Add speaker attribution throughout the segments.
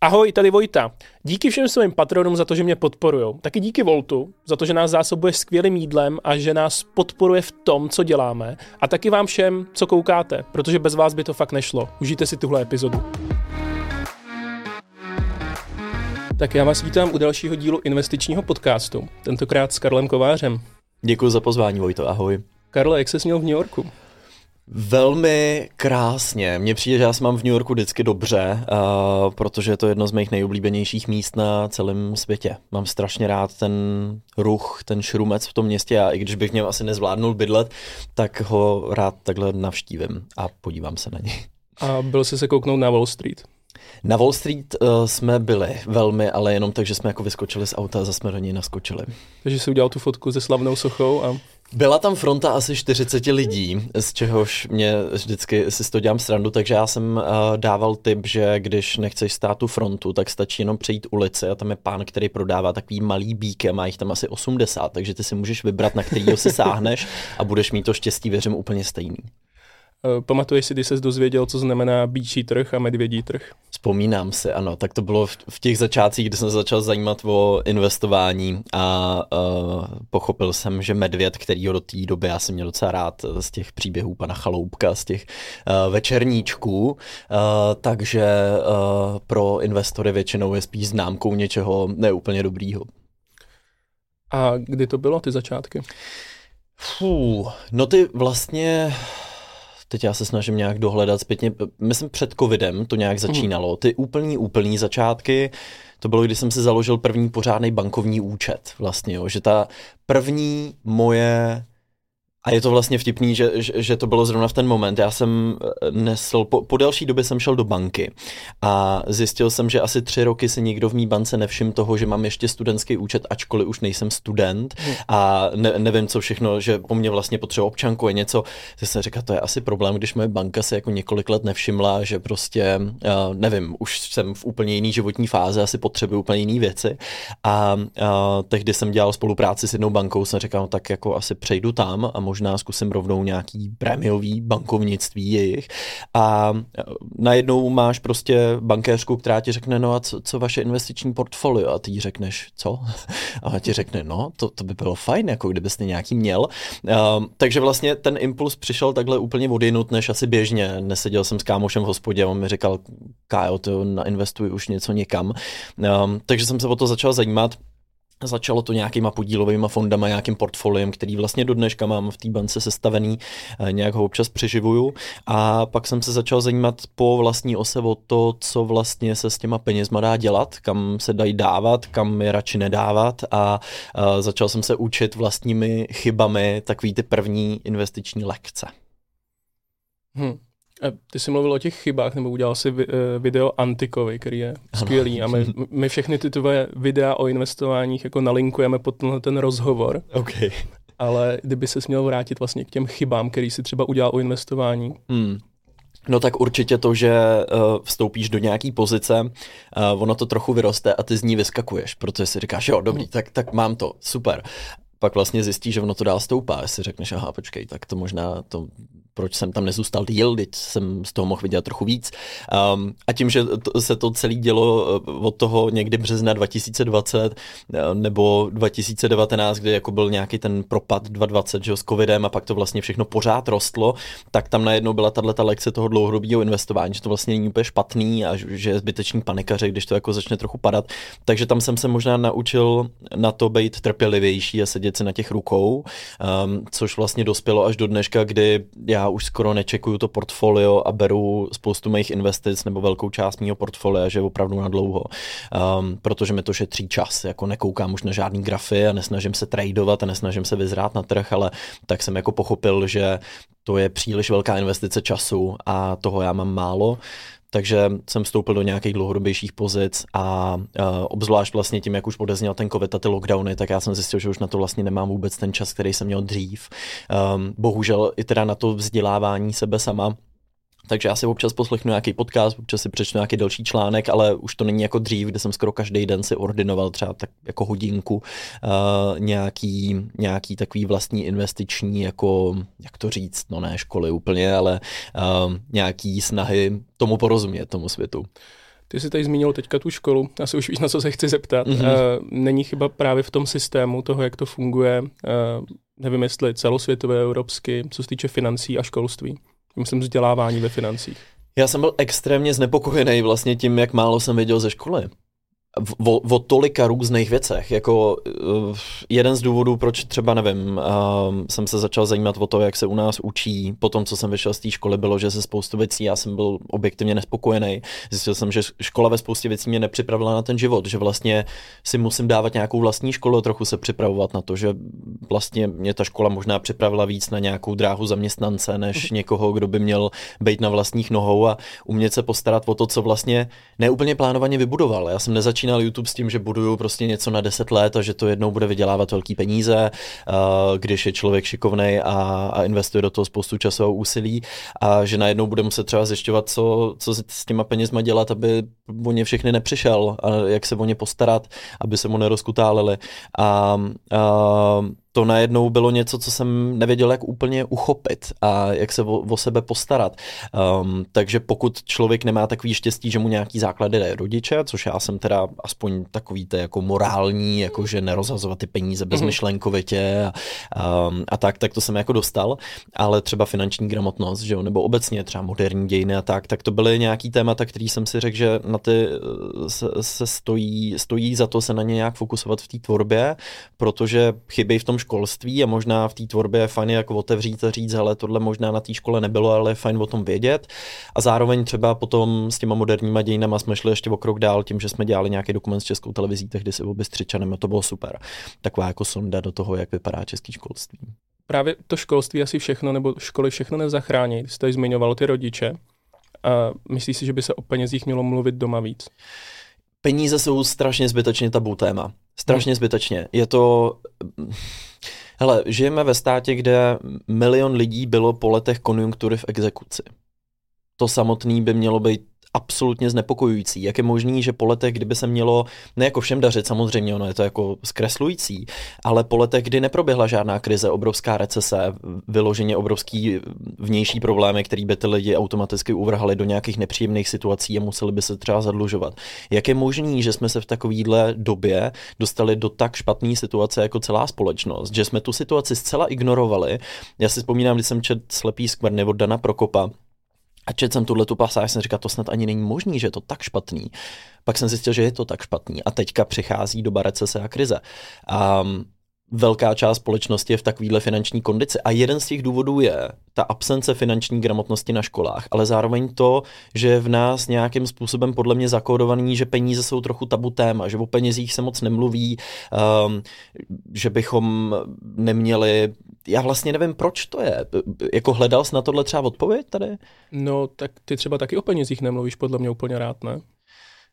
Speaker 1: Ahoj, tady Vojta. Díky všem svým patronům za to, že mě podporují. Taky díky Voltu za to, že nás zásobuje skvělým jídlem a že nás podporuje v tom, co děláme. A taky vám všem, co koukáte, protože bez vás by to fakt nešlo. Užijte si tuhle epizodu. Tak já vás vítám u dalšího dílu investičního podcastu, tentokrát s Karlem Kovářem.
Speaker 2: Děkuji za pozvání, Vojto, ahoj.
Speaker 1: Karle, jak se měl v New Yorku?
Speaker 2: Velmi krásně. Mně přijde, že já se mám v New Yorku vždycky dobře, uh, protože je to jedno z mých nejoblíbenějších míst na celém světě. Mám strašně rád ten ruch, ten šrumec v tom městě a i když bych měl asi nezvládnul bydlet, tak ho rád takhle navštívím a podívám se na něj.
Speaker 1: A byl jsi se kouknout na Wall Street?
Speaker 2: Na Wall Street uh, jsme byli velmi, ale jenom tak, že jsme jako vyskočili z auta a zase jsme do něj naskočili.
Speaker 1: Takže jsi udělal tu fotku se slavnou sochou a...
Speaker 2: Byla tam fronta asi 40 lidí, z čehož mě vždycky si to dělám srandu, takže já jsem uh, dával tip, že když nechceš stát tu frontu, tak stačí jenom přejít ulici a tam je pán, který prodává takový malý bíky a má jich tam asi 80, takže ty si můžeš vybrat, na kterýho si sáhneš a budeš mít to štěstí, věřím, úplně stejný.
Speaker 1: Eh, pamatuješ si, když jsi dozvěděl, co znamená bíčí trh a medvědí trh?
Speaker 2: Vzpomínám si, ano. Tak to bylo v, těch začátcích, kdy jsem začal zajímat o investování a uh, pochopil jsem, že medvěd, který do té doby já jsem měl docela rád z těch příběhů pana Chaloupka, z těch uh, večerníčků, uh, takže uh, pro investory většinou je spíš známkou něčeho neúplně dobrýho.
Speaker 1: A kdy to bylo, ty začátky?
Speaker 2: Fů, no ty vlastně teď já se snažím nějak dohledat zpětně, myslím před covidem to nějak začínalo, ty úplný, úplný začátky, to bylo, když jsem si založil první pořádný bankovní účet vlastně, jo, že ta první moje a je to vlastně vtipný, že, že, že to bylo zrovna v ten moment. Já jsem eh, nesl, po, po delší době jsem šel do banky a zjistil jsem, že asi tři roky si nikdo v mý bance nevšiml toho, že mám ještě studentský účet, ačkoliv už nejsem student hmm. a ne, nevím, co všechno, že po mně vlastně potřebuje občanku je něco. Že jsem říkal, to je asi problém, když moje banka se jako několik let nevšimla, že prostě, uh, nevím, už jsem v úplně jiný životní fázi, asi potřebuji úplně jiné věci. A uh, tehdy jsem dělal spolupráci s jednou bankou, jsem říkal, no, tak jako asi přejdu tam a možná zkusím rovnou nějaký prémiový bankovnictví jejich a najednou máš prostě bankéřku, která ti řekne, no a co, co vaše investiční portfolio a ty jí řekneš, co? A ti řekne, no, to, to by bylo fajn, jako kdybyste nějaký měl. Um, takže vlastně ten impuls přišel takhle úplně odinut, než asi běžně. Neseděl jsem s kámošem v hospodě a on mi říkal, Kájo, to nainvestuj už něco někam. Um, takže jsem se o to začal zajímat. Začalo to nějakýma podílovými fondama, nějakým portfoliem, který vlastně do dneška mám v té bance sestavený, eh, nějak ho občas přeživuju. A pak jsem se začal zajímat po vlastní ose o to, co vlastně se s těma penězma dá dělat, kam se dají dávat, kam je radši nedávat a, a začal jsem se učit vlastními chybami takový ty první investiční lekce.
Speaker 1: Hmm. Ty jsi mluvil o těch chybách, nebo udělal si eh, video Antikovi, který je skvělý. A my, my všechny ty tvoje videa o investováních jako nalinkujeme pod tenhle ten rozhovor.
Speaker 2: Okay.
Speaker 1: Ale kdyby se měl vrátit vlastně k těm chybám, který si třeba udělal o investování,
Speaker 2: hmm. No tak určitě to, že uh, vstoupíš do nějaký pozice, uh, ono to trochu vyroste a ty z ní vyskakuješ, protože si říkáš, jo, dobrý, tak, tak mám to, super. Pak vlastně zjistíš, že ono to dál stoupá, si řekneš, aha, počkej, tak to možná to proč jsem tam nezůstal díl, teď jsem z toho mohl vidět trochu víc. Um, a tím, že to, se to celé dělo eh, od toho někdy března 2020 eh, nebo 2019, kdy jako byl nějaký ten propad 2020 že, s covidem a pak to vlastně všechno pořád rostlo, tak tam najednou byla tato lekce toho dlouhodobého investování, že to vlastně není úplně špatný a že je zbytečný panikaře, když to jako začne trochu padat. Takže tam jsem se možná naučil na to být trpělivější a sedět si na těch rukou, um, což vlastně dospělo až do dneška, kdy já už skoro nečekuju to portfolio a beru spoustu mých investic nebo velkou část mého portfolia, že opravdu na dlouho, um, protože mi to šetří čas, jako nekoukám už na žádný grafy a nesnažím se tradovat a nesnažím se vyzrát na trh, ale tak jsem jako pochopil, že to je příliš velká investice času a toho já mám málo, takže jsem vstoupil do nějakých dlouhodobějších pozic a uh, obzvlášť vlastně tím, jak už odezněl ten covid a ty lockdowny, tak já jsem zjistil, že už na to vlastně nemám vůbec ten čas, který jsem měl dřív. Um, bohužel i teda na to vzdělávání sebe sama, takže já si občas poslechnu nějaký podcast, občas si přečtu nějaký další článek, ale už to není jako dřív, kde jsem skoro každý den si ordinoval třeba tak jako hodinku uh, nějaký, nějaký takový vlastní investiční, jako, jak to říct, no ne školy úplně, ale uh, nějaký snahy tomu porozumět, tomu světu.
Speaker 1: Ty jsi tady zmínil teďka tu školu, asi už víš, na co se chci zeptat. Mm-hmm. Není chyba právě v tom systému toho, jak to funguje, nevím jestli celosvětově, evropsky, co se týče financí a školství. Myslím vzdělávání ve financích.
Speaker 2: Já jsem byl extrémně znepokojený vlastně tím, jak málo jsem věděl ze školy o, o tolika různých věcech. Jako uh, jeden z důvodů, proč třeba, nevím, uh, jsem se začal zajímat o to, jak se u nás učí, po tom, co jsem vyšel z té školy, bylo, že se spoustu věcí, já jsem byl objektivně nespokojený. Zjistil jsem, že škola ve spoustě věcí mě nepřipravila na ten život, že vlastně si musím dávat nějakou vlastní školu, trochu se připravovat na to, že vlastně mě ta škola možná připravila víc na nějakou dráhu zaměstnance, než mhm. někoho, kdo by měl být na vlastních nohou a umět se postarat o to, co vlastně neúplně plánovaně vybudoval. Já jsem nezačínal začínal YouTube s tím, že buduju prostě něco na 10 let a že to jednou bude vydělávat velký peníze, uh, když je člověk šikovný a, a investuje do toho spoustu času a úsilí a že najednou bude muset třeba zjišťovat, co, co s těma penězma dělat, aby o ně všechny nepřišel a jak se o ně postarat, aby se mu nerozkutálili. A, a to najednou bylo něco, co jsem nevěděl, jak úplně uchopit a jak se o, o sebe postarat. Um, takže pokud člověk nemá takový štěstí, že mu nějaký základy dají rodiče, což já jsem teda aspoň takový to jako morální, jako že nerozhazovat ty peníze mhm. bezmyšlenkovitě a, um, a tak, tak to jsem jako dostal, ale třeba finanční gramotnost, že jo, nebo obecně třeba moderní dějiny a tak, tak to byly nějaký témata, který jsem si řekl, že na ty uh, se, se stojí, stojí za to se na ně nějak fokusovat v té tvorbě, protože chybí v tom školství a možná v té tvorbě je fajn jako otevřít a říct, ale tohle možná na té škole nebylo, ale je fajn o tom vědět. A zároveň třeba potom s těma moderníma dějinama jsme šli ještě o krok dál tím, že jsme dělali nějaký dokument s českou televizí tehdy si Bystřičanem a to bylo super. Taková jako sonda do toho, jak vypadá český školství.
Speaker 1: Právě to školství asi všechno, nebo školy všechno nezachrání. Jste tady zmiňoval ty rodiče. A myslíš si, že by se o penězích mělo mluvit doma víc?
Speaker 2: Peníze jsou strašně zbytečně tabu téma. Strašně hmm. zbytečně. Je to... Hele, žijeme ve státě, kde milion lidí bylo po letech konjunktury v exekuci. To samotný by mělo být absolutně znepokojující. Jak je možný, že po letech, kdyby se mělo, ne jako všem dařit, samozřejmě ono je to jako zkreslující, ale po letech, kdy neproběhla žádná krize, obrovská recese, vyloženě obrovský vnější problémy, který by ty lidi automaticky uvrhali do nějakých nepříjemných situací a museli by se třeba zadlužovat. Jak je možný, že jsme se v takovéhle době dostali do tak špatné situace jako celá společnost, že jsme tu situaci zcela ignorovali. Já si vzpomínám, když jsem čet Slepý skvrny od Dana Prokopa, a četl jsem tuhle tu pasáž, jsem říkal, to snad ani není možný, že je to tak špatný. Pak jsem zjistil, že je to tak špatný. A teďka přichází doba recese a krize. Um, velká část společnosti je v takovéhle finanční kondici. A jeden z těch důvodů je ta absence finanční gramotnosti na školách, ale zároveň to, že v nás nějakým způsobem podle mě zakódovaný, že peníze jsou trochu tabu téma, že o penězích se moc nemluví, um, že bychom neměli já vlastně nevím, proč to je. Jako hledal jsi na tohle třeba odpověď tady?
Speaker 1: No, tak ty třeba taky o penězích nemluvíš podle mě úplně rád, ne?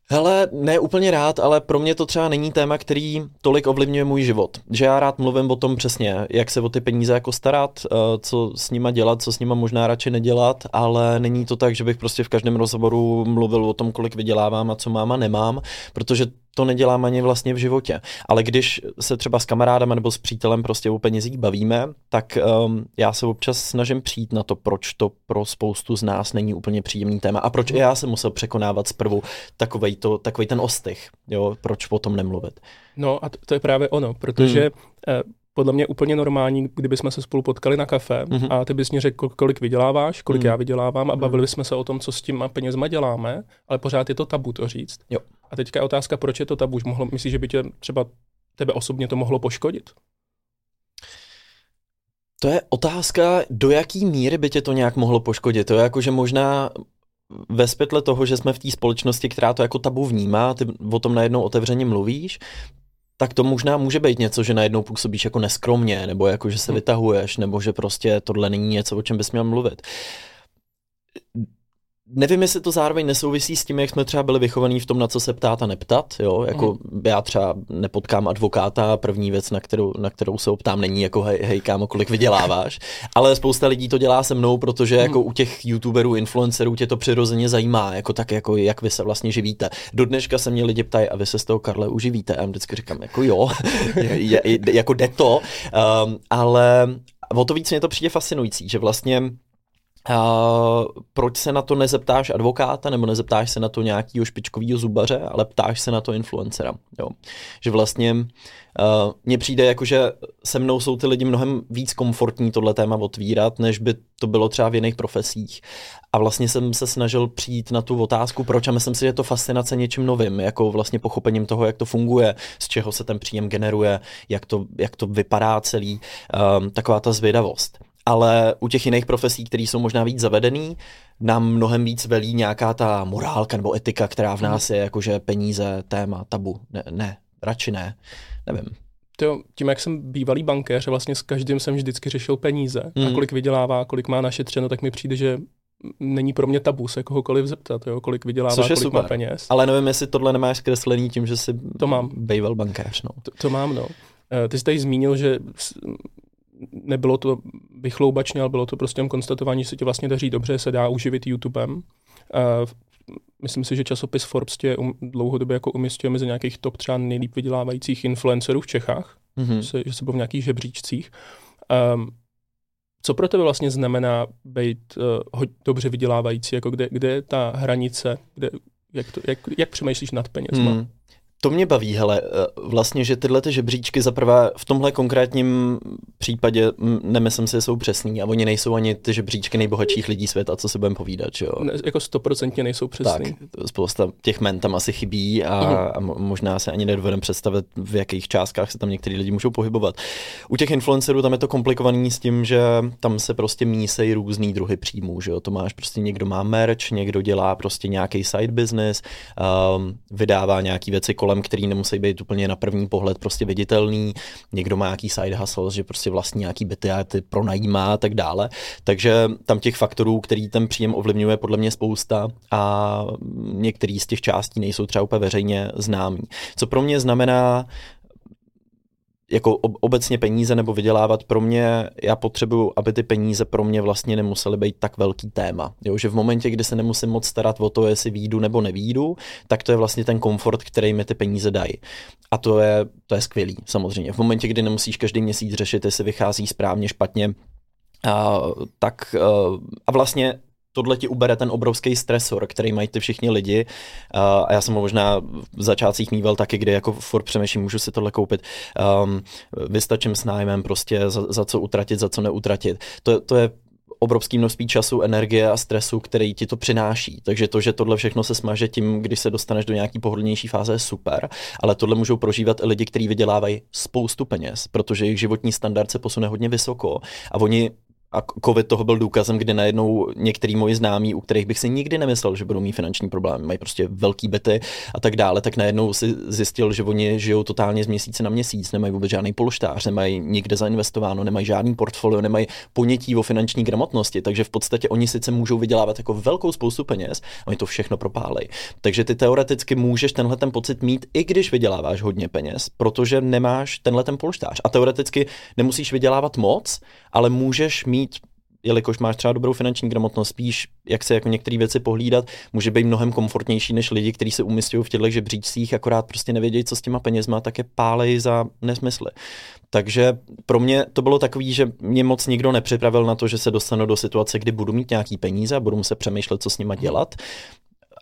Speaker 2: Hele, ne úplně rád, ale pro mě to třeba není téma, který tolik ovlivňuje můj život. Že já rád mluvím o tom přesně, jak se o ty peníze jako starat, eh, co s nima dělat, co s nima možná radši nedělat, ale není to tak, že bych prostě v každém rozhovoru mluvil o tom, kolik vydělávám a co mám a nemám, protože to nedělám ani vlastně v životě. Ale když se třeba s kamarádem nebo s přítelem prostě o penězích bavíme, tak um, já se občas snažím přijít na to, proč to pro spoustu z nás není úplně příjemný téma a proč i já jsem musel překonávat zprvu takovej, to, takovej ten ostych, jo, proč o tom nemluvit.
Speaker 1: No a to, to je právě ono, protože hmm. Podle mě úplně normální, kdyby jsme se spolu potkali na kafe mm-hmm. a ty bys mě řekl, kolik vyděláváš, kolik mm-hmm. já vydělávám a mhm. bavili jsme se o tom, co s těma penězma děláme, ale pořád je to tabu to říct.
Speaker 2: Jo.
Speaker 1: A teďka je otázka, proč je to tabu? Mohlo, myslíš, že by tě třeba tebe osobně to mohlo poškodit?
Speaker 2: To je otázka, do jaký míry by tě to nějak mohlo poškodit. To je jako, že možná ve světle toho, že jsme v té společnosti, která to jako tabu vnímá, ty o tom najednou otevřeně mluvíš, tak to možná může být něco, že najednou působíš jako neskromně, nebo jako, že se hm. vytahuješ, nebo že prostě tohle není něco, o čem bys měl mluvit nevím, jestli to zároveň nesouvisí s tím, jak jsme třeba byli vychovaní v tom, na co se ptát a neptat. Jo? Jako mm. já třeba nepotkám advokáta, první věc, na kterou, na kterou se optám, není jako hej, hej kámo, kolik vyděláváš. Ale spousta lidí to dělá se mnou, protože mm. jako u těch youtuberů, influencerů tě to přirozeně zajímá, jako tak, jako jak vy se vlastně živíte. Do dneška se mě lidi ptají, a vy se z toho, Karle, uživíte? A já vždycky říkám, jako jo, je, je, jako jde to, um, ale o to víc mě to přijde fascinující, že vlastně Uh, proč se na to nezeptáš advokáta nebo nezeptáš se na to nějakého špičkového zubaře, ale ptáš se na to influencera. Jo. Že vlastně uh, mně přijde jako, že se mnou jsou ty lidi mnohem víc komfortní tohle téma otvírat, než by to bylo třeba v jiných profesích. A vlastně jsem se snažil přijít na tu otázku, proč a myslím si, že je to fascinace něčím novým, jako vlastně pochopením toho, jak to funguje, z čeho se ten příjem generuje, jak to, jak to vypadá celý, um, taková ta zvědavost ale u těch jiných profesí, které jsou možná víc zavedený, nám mnohem víc velí nějaká ta morálka nebo etika, která v nás je, jakože peníze, téma, tabu. Ne, ne radši ne, nevím.
Speaker 1: To, tím, jak jsem bývalý bankéř, vlastně s každým jsem vždycky řešil peníze mm. a kolik vydělává, kolik má našetřeno, tak mi přijde, že není pro mě tabu se kohokoliv zeptat, jo, kolik vydělává, Což je kolik super. má peněz.
Speaker 2: Ale nevím, jestli tohle nemáš zkreslený tím, že jsi
Speaker 1: to mám.
Speaker 2: býval bankéř. No.
Speaker 1: To, to mám, no. Eh, ty jsi tady zmínil, že nebylo to vychloubačně, ale bylo to prostě konstatování, že se ti vlastně daří dobře, se dá uživit YouTubem. Uh, myslím si, že časopis Forbes tě um, dlouhodobě jako umistuje mezi nějakých top třeba nejlíp vydělávajících influencerů v Čechách, mm-hmm. že, se, že se byl v nějakých žebříčcích. Um, co pro tebe vlastně znamená být uh, dobře vydělávající? Jako kde, kde je ta hranice? Kde, jak, to, jak, jak přemýšlíš nad penězma? Hmm.
Speaker 2: To mě baví, hele, eh, vlastně, že tyhle ty žebříčky zaprvé v tomhle konkrétním případě nemyslím si, jsou přesný a oni nejsou ani ty žebříčky nejbohatších lidí světa, co se budeme povídat, že jo?
Speaker 1: Ne, jako stoprocentně nejsou přesný.
Speaker 2: Tak, spousta těch men tam asi chybí a, uh-huh. a možná se ani nedovedeme představit, v jakých částkách se tam některý lidi můžou pohybovat. U těch influencerů tam je to komplikovaný s tím, že tam se prostě mísejí různý druhy příjmů, že jo? To máš prostě někdo má merch, někdo dělá prostě nějaký side business, um, vydává nějaký věci kolem, který nemusí být úplně na první pohled prostě viditelný. Někdo má nějaký side hustle, že prostě vlastní nějaký byty a ty pronajímá a tak dále. Takže tam těch faktorů, který ten příjem ovlivňuje, podle mě spousta a některý z těch částí nejsou třeba úplně veřejně známý. Co pro mě znamená jako obecně peníze nebo vydělávat pro mě, já potřebuju, aby ty peníze pro mě vlastně nemusely být tak velký téma. Jo, že v momentě, kdy se nemusím moc starat o to, jestli výjdu nebo nevídu, tak to je vlastně ten komfort, který mi ty peníze dají. A to je, to je skvělý, samozřejmě. V momentě, kdy nemusíš každý měsíc řešit, jestli vychází správně, špatně, a, tak a vlastně tohle ti ubere ten obrovský stresor, který mají ty všichni lidi. a já jsem ho možná v začátcích mýval taky, kdy jako furt přemýšlím, můžu si tohle koupit. Um, vystačím s nájmem prostě za, za co utratit, za co neutratit. To, to je obrovský množství času, energie a stresu, který ti to přináší. Takže to, že tohle všechno se smaže tím, když se dostaneš do nějaký pohodlnější fáze, je super, ale tohle můžou prožívat i lidi, kteří vydělávají spoustu peněz, protože jejich životní standard se posune hodně vysoko a oni a covid toho byl důkazem, kdy najednou některý moji známí, u kterých bych si nikdy nemyslel, že budou mít finanční problémy, mají prostě velký byty a tak dále, tak najednou si zjistil, že oni žijou totálně z měsíce na měsíc, nemají vůbec žádný polštář, nemají nikde zainvestováno, nemají žádný portfolio, nemají ponětí o finanční gramotnosti, takže v podstatě oni sice můžou vydělávat jako velkou spoustu peněz, a oni to všechno propálej. Takže ty teoreticky můžeš tenhle ten pocit mít, i když vyděláváš hodně peněz, protože nemáš tenhle ten polštář. A teoreticky nemusíš vydělávat moc, ale můžeš mít mít jelikož máš třeba dobrou finanční gramotnost, spíš jak se jako některé věci pohlídat, může být mnohem komfortnější než lidi, kteří se umístují v těchto žebříčcích, akorát prostě nevědějí, co s těma penězma, tak je pálej za nesmysly. Takže pro mě to bylo takový, že mě moc nikdo nepřipravil na to, že se dostanu do situace, kdy budu mít nějaký peníze a budu muset přemýšlet, co s nima dělat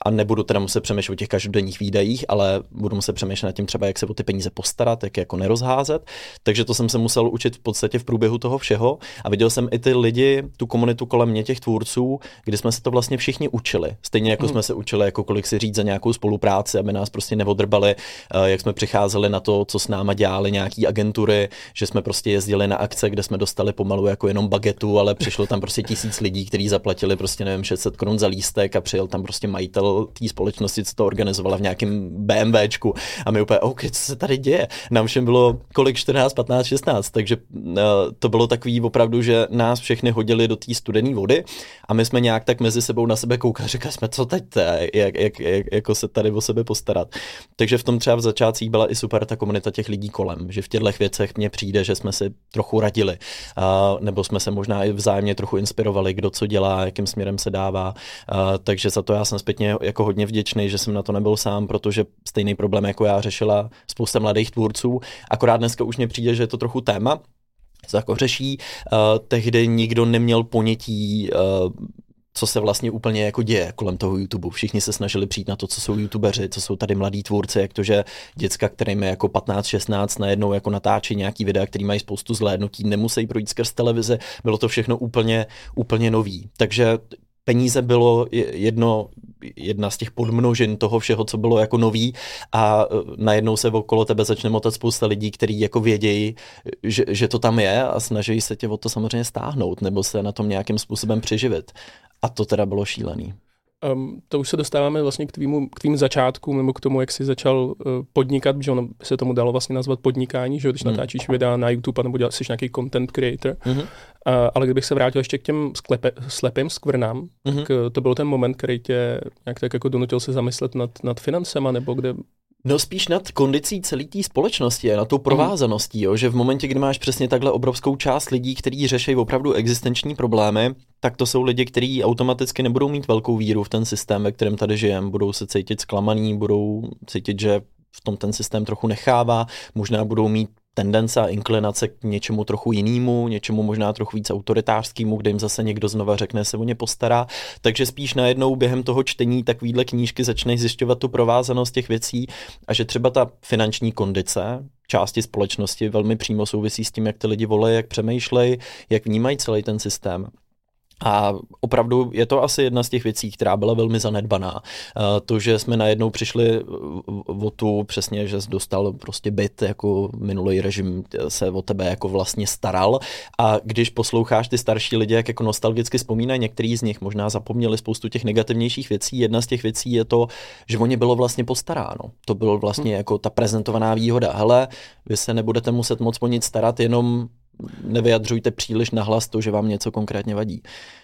Speaker 2: a nebudu teda muset přemýšlet o těch každodenních výdajích, ale budu muset přemýšlet nad tím třeba, jak se o ty peníze postarat, jak je jako nerozházet. Takže to jsem se musel učit v podstatě v průběhu toho všeho a viděl jsem i ty lidi, tu komunitu kolem mě, těch tvůrců, kdy jsme se to vlastně všichni učili. Stejně jako hmm. jsme se učili, jako kolik si říct za nějakou spolupráci, aby nás prostě neodrbali, eh, jak jsme přicházeli na to, co s náma dělali nějaký agentury, že jsme prostě jezdili na akce, kde jsme dostali pomalu jako jenom bagetu, ale přišlo tam prostě tisíc lidí, kteří zaplatili prostě nevím 600 korun za lístek a přijel tam prostě majitel té společnosti, co to organizovala v nějakém BMWčku a my úplně, OK, co se tady děje? Nám všem bylo kolik 14, 15, 16, takže uh, to bylo takový opravdu, že nás všechny hodili do té studené vody a my jsme nějak tak mezi sebou na sebe koukali, říkali jsme, co teď, te, jak, jak, jak, jako se tady o sebe postarat. Takže v tom třeba v začátcích byla i super ta komunita těch lidí kolem, že v těchto věcech mně přijde, že jsme si trochu radili, uh, nebo jsme se možná i vzájemně trochu inspirovali, kdo co dělá, jakým směrem se dává, uh, takže za to já jsem zpětně jako hodně vděčný, že jsem na to nebyl sám, protože stejný problém jako já řešila spousta mladých tvůrců. Akorát dneska už mě přijde, že je to trochu téma, to jako řeší. Uh, tehdy nikdo neměl ponětí uh, co se vlastně úplně jako děje kolem toho YouTube. Všichni se snažili přijít na to, co jsou youtubeři, co jsou tady mladí tvůrci, jak to, že děcka, kterým je jako 15-16, najednou jako natáčí nějaký videa, který mají spoustu zhlédnutí, nemusí projít skrz televize, bylo to všechno úplně, úplně nový. Takže peníze bylo jedno, jedna z těch podmnožin toho všeho, co bylo jako nový a e, najednou se okolo tebe začne motat spousta lidí, kteří jako vědějí, že, že to tam je a snaží se tě o to samozřejmě stáhnout nebo se na tom nějakým způsobem přeživit. A to teda bylo šílený.
Speaker 1: Um, to už se dostáváme vlastně k tvýmu, k tvým začátkům, nebo k tomu, jak jsi začal uh, podnikat, že ono se tomu dalo vlastně nazvat podnikání, že když hmm. natáčíš videa na YouTube, nebo děláš, jsi nějaký content creator. Hmm. Uh, ale kdybych se vrátil ještě k těm sklepe, slepým skvrnám, hmm. tak uh, to byl ten moment, který tě nějak tak jako donutil se zamyslet nad, nad financema, nebo kde
Speaker 2: No spíš nad kondicí celé té společnosti a na tou provázaností, jo, že v momentě, kdy máš přesně takhle obrovskou část lidí, kteří řeší opravdu existenční problémy, tak to jsou lidi, kteří automaticky nebudou mít velkou víru v ten systém, ve kterém tady žijeme, budou se cítit zklamaný, budou cítit, že v tom ten systém trochu nechává, možná budou mít tendence a inklinace k něčemu trochu jinému, něčemu možná trochu víc autoritářskému, kde jim zase někdo znova řekne, se o ně postará. Takže spíš najednou během toho čtení takovýhle knížky začneš zjišťovat tu provázanost těch věcí a že třeba ta finanční kondice části společnosti velmi přímo souvisí s tím, jak ty lidi volají, jak přemýšlejí, jak vnímají celý ten systém. A opravdu je to asi jedna z těch věcí, která byla velmi zanedbaná. Eh, to, že jsme najednou přišli o tu přesně, že jsi dostal prostě byt, jako minulý režim se o tebe jako vlastně staral. A když posloucháš ty starší lidi, jak jako nostalgicky vzpomínají, některý z nich možná zapomněli spoustu těch negativnějších věcí. Jedna z těch věcí je to, že o ně bylo vlastně postaráno. To bylo vlastně hmm. jako ta prezentovaná výhoda. Hele, vy se nebudete muset moc o nic starat, jenom nevyjadřujte příliš nahlas to, že vám něco konkrétně vadí.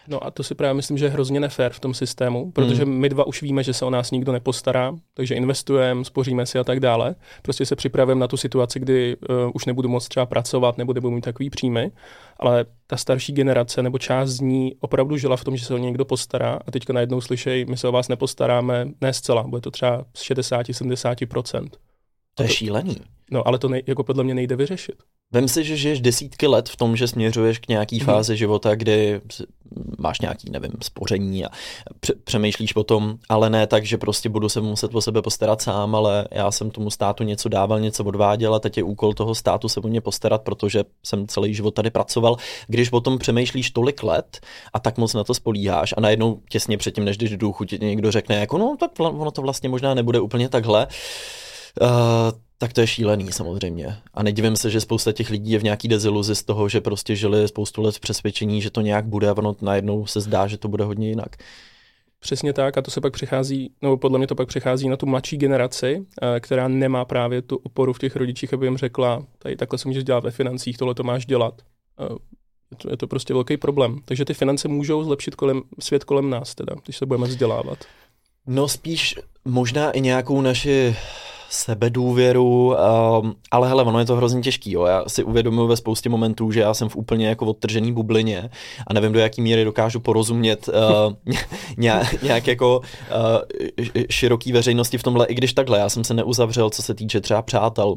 Speaker 1: No a to si právě myslím, že je hrozně nefér v tom systému, protože hmm. my dva už víme, že se o nás nikdo nepostará, takže investujeme, spoříme si a tak dále. Prostě se připravujeme na tu situaci, kdy uh, už nebudu moc třeba pracovat nebo nebudu mít takový příjmy, ale ta starší generace nebo část z ní opravdu žila v tom, že se o někdo postará a teďka najednou slyšej, my se o vás nepostaráme, ne zcela, bude to třeba z 60-70%.
Speaker 2: To je šílený.
Speaker 1: No, ale to nej, jako podle mě nejde vyřešit.
Speaker 2: Vem si, že žiješ desítky let v tom, že směřuješ k nějaký mm. fázi života, kdy máš nějaký, nevím, spoření a přemýšlíš o tom, ale ne tak, že prostě budu se muset o sebe postarat sám, ale já jsem tomu státu něco dával, něco odváděl a teď je úkol toho státu se o mě postarat, protože jsem celý život tady pracoval. Když o tom přemýšlíš tolik let a tak moc na to spolíháš a najednou těsně předtím, než jdeš do důchu, ti někdo řekne, jako no, tak ono to vlastně možná nebude úplně takhle, uh, tak to je šílený samozřejmě. A nedivím se, že spousta těch lidí je v nějaký deziluzi z toho, že prostě žili spoustu let v přesvědčení, že to nějak bude a ono najednou se zdá, že to bude hodně jinak.
Speaker 1: Přesně tak a to se pak přichází, no podle mě to pak přichází na tu mladší generaci, eh, která nemá právě tu oporu v těch rodičích, aby jim řekla, tady takhle se můžeš dělat ve financích, tohle to máš dělat. Eh, je to, je to prostě velký problém. Takže ty finance můžou zlepšit kolem, svět kolem nás, teda, když se budeme vzdělávat.
Speaker 2: No spíš možná i nějakou naši sebedůvěru, um, ale hele, ono je to hrozně těžký, jo. Já si uvědomuji ve spoustě momentů, že já jsem v úplně jako odtržený bublině a nevím, do jaký míry dokážu porozumět uh, nějak, nějak jako uh, široký veřejnosti v tomhle, i když takhle, já jsem se neuzavřel, co se týče třeba přátel,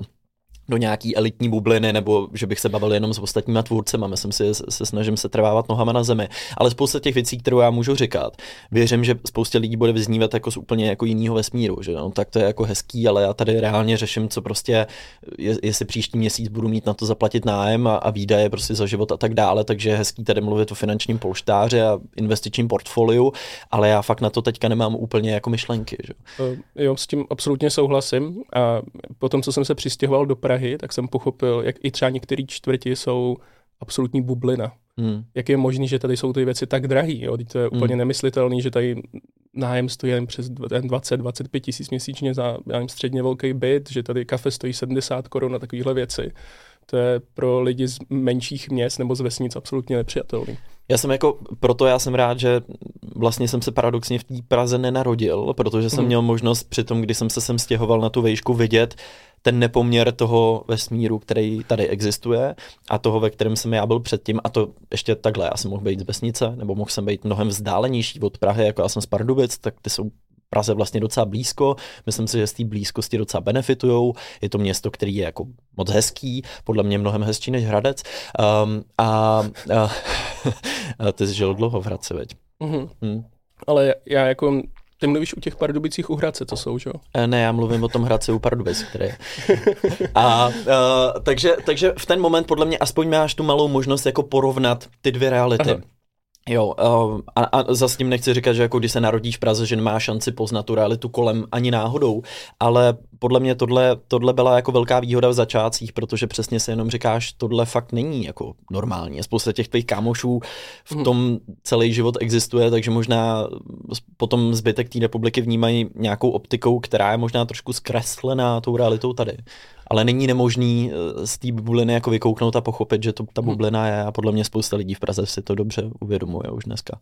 Speaker 2: do nějaký elitní bubliny, nebo že bych se bavil jenom s ostatníma tvůrcema. Myslím si, se snažím se trvávat nohama na zemi. Ale spousta těch věcí, kterou já můžu říkat, věřím, že spoustě lidí bude vyznívat jako z úplně jako jiného vesmíru. Že no, tak to je jako hezký, ale já tady reálně řeším, co prostě, je, jestli příští měsíc budu mít na to zaplatit nájem a, a výdaje prostě za život a tak dále. Takže je hezký tady mluvit o finančním polštáři a investičním portfoliu, ale já fakt na to teďka nemám úplně jako myšlenky. Že?
Speaker 1: Jo, s tím absolutně souhlasím. A potom, co jsem se přistěhoval do Prahy, Prahy, tak jsem pochopil, jak i třeba některé čtvrti jsou absolutní bublina. Hmm. Jak je možné, že tady jsou ty věci tak drahé? To je úplně hmm. nemyslitelné, že tady nájem stojí jen přes 20-25 tisíc měsíčně za já nevím, středně velký byt, že tady kafe stojí 70 korun na takovéhle věci. To je pro lidi z menších měst nebo z vesnic absolutně nepřijatelný.
Speaker 2: Já jsem jako, proto já jsem rád, že vlastně jsem se paradoxně v té Praze nenarodil, protože jsem hmm. měl možnost při tom, kdy jsem se sem stěhoval na tu vejšku, vidět, ten nepoměr toho vesmíru, který tady existuje a toho, ve kterém jsem já byl předtím a to ještě takhle, já jsem mohl být z vesnice, nebo mohl jsem být mnohem vzdálenější od Prahy, jako já jsem z Pardubic, tak ty jsou Praze vlastně docela blízko. Myslím si, že z té blízkosti docela benefitujou. Je to město, který je jako moc hezký, podle mě mnohem hezčí než Hradec. Um, a, a, a ty jsi žil dlouho v Hradci, veď?
Speaker 1: Mm-hmm. Hmm. Ale já jako ty mluvíš u těch Pardubicích u Hradce, to jsou, že jo?
Speaker 2: E, ne, já mluvím o tom Hradci u Pardubic, který je. A, uh, takže, takže v ten moment podle mě aspoň máš tu malou možnost jako porovnat ty dvě reality. Aha. Jo, uh, a, a zase tím nechci říkat, že jako když se narodíš v Praze, že nemá šanci poznat tu realitu kolem ani náhodou, ale podle mě tohle, tohle byla jako velká výhoda v začátcích, protože přesně se jenom říkáš, tohle fakt není jako normální. Spousta těch tvých kámošů v mhm. tom celý život existuje, takže možná potom zbytek té republiky vnímají nějakou optikou, která je možná trošku zkreslená tou realitou tady ale není nemožný eh, z té bubliny jako vykouknout a pochopit, že to ta hm. bublina je a podle mě spousta lidí v Praze si to dobře uvědomuje už dneska.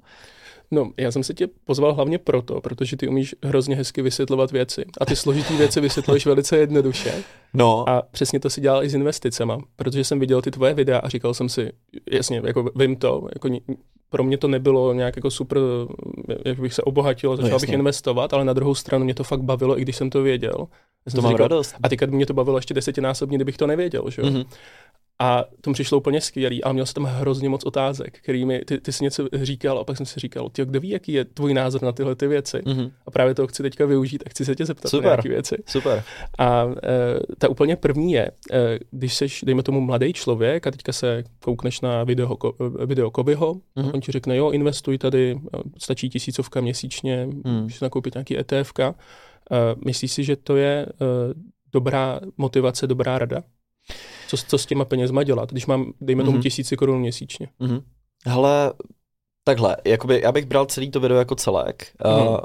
Speaker 1: No, já jsem se tě pozval hlavně proto, protože ty umíš hrozně hezky vysvětlovat věci. A ty složitý věci vysvětluješ velice jednoduše.
Speaker 2: No.
Speaker 1: A přesně to si dělal i s investicema, protože jsem viděl ty tvoje videa a říkal jsem si, jasně, jako vím to, jako pro mě to nebylo nějak jako super, jak bych se obohatil, začal no, bych investovat, ale na druhou stranu mě to fakt bavilo, i když jsem to věděl.
Speaker 2: Já to mám říkal, radost.
Speaker 1: A teďka by mě to bavilo ještě desetinásobně, kdybych to nevěděl, že jo? Mm-hmm. A to mi přišlo úplně skvělý, ale měl jsem tam hrozně moc otázek, kterými ty, ty jsi něco říkal a pak jsem si říkal, ty, kdo ví, jaký je tvůj názor na tyhle ty věci. Mm-hmm. A právě to chci teďka využít a chci se tě zeptat
Speaker 2: super,
Speaker 1: na nějaké věci.
Speaker 2: Super.
Speaker 1: A e, ta úplně první je, e, když jsi, dejme tomu, mladý člověk a teďka se koukneš na video, video Kovyho, mm-hmm. on ti řekne, jo, investuj tady, stačí tisícovka měsíčně, mm. můžeš nakoupit nějaký ETF. E, myslíš si, že to je e, dobrá motivace, dobrá rada? Co, co s těma penězma dělat, když mám, dejme tomu, mm-hmm. tisíci korun měsíčně?
Speaker 2: Mm-hmm. Hele, takhle, jakoby, já bych bral celý to video jako celek. Mm-hmm. Uh,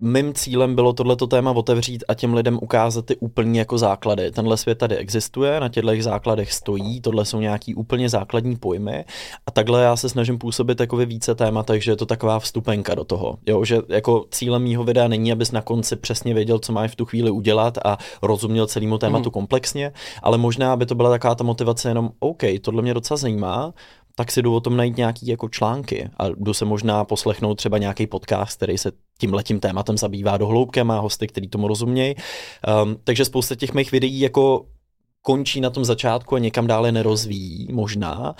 Speaker 2: mým cílem bylo tohleto téma otevřít a těm lidem ukázat ty úplně jako základy. Tenhle svět tady existuje, na těchto základech stojí, tohle jsou nějaký úplně základní pojmy a takhle já se snažím působit jako více tématech, že je to taková vstupenka do toho. Jo, že jako cílem mýho videa není, abys na konci přesně věděl, co máš v tu chvíli udělat a rozuměl celému tématu mm. komplexně, ale možná, aby to byla taková ta motivace jenom, OK, tohle mě docela zajímá, tak si jdu o tom najít nějaký jako články a jdu se možná poslechnout třeba nějaký podcast, který se tím letím tématem zabývá do hloubky, má hosty, který tomu rozumějí. Um, takže spousta těch mých videí jako končí na tom začátku a někam dále nerozvíjí, možná.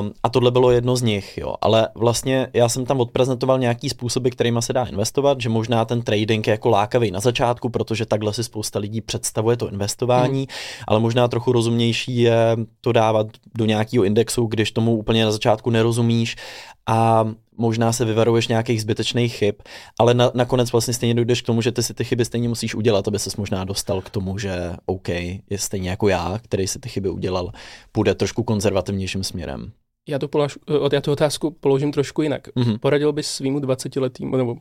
Speaker 2: Um, a tohle bylo jedno z nich, jo. Ale vlastně já jsem tam odprezentoval nějaký způsoby, kterými se dá investovat, že možná ten trading je jako lákavý na začátku, protože takhle si spousta lidí představuje to investování, mm. ale možná trochu rozumnější je to dávat do nějakého indexu, když tomu úplně na začátku nerozumíš a možná se vyvaruješ nějakých zbytečných chyb, ale na, nakonec vlastně stejně dojdeš k tomu, že ty si ty chyby stejně musíš udělat, aby ses možná dostal k tomu, že OK, je stejně jako já, který si ty chyby udělal, půjde trošku konzervativnějším směrem.
Speaker 1: Já, to polož, já tu otázku položím trošku jinak. Mm-hmm. Poradil bys svýmu 20-letýmu nebo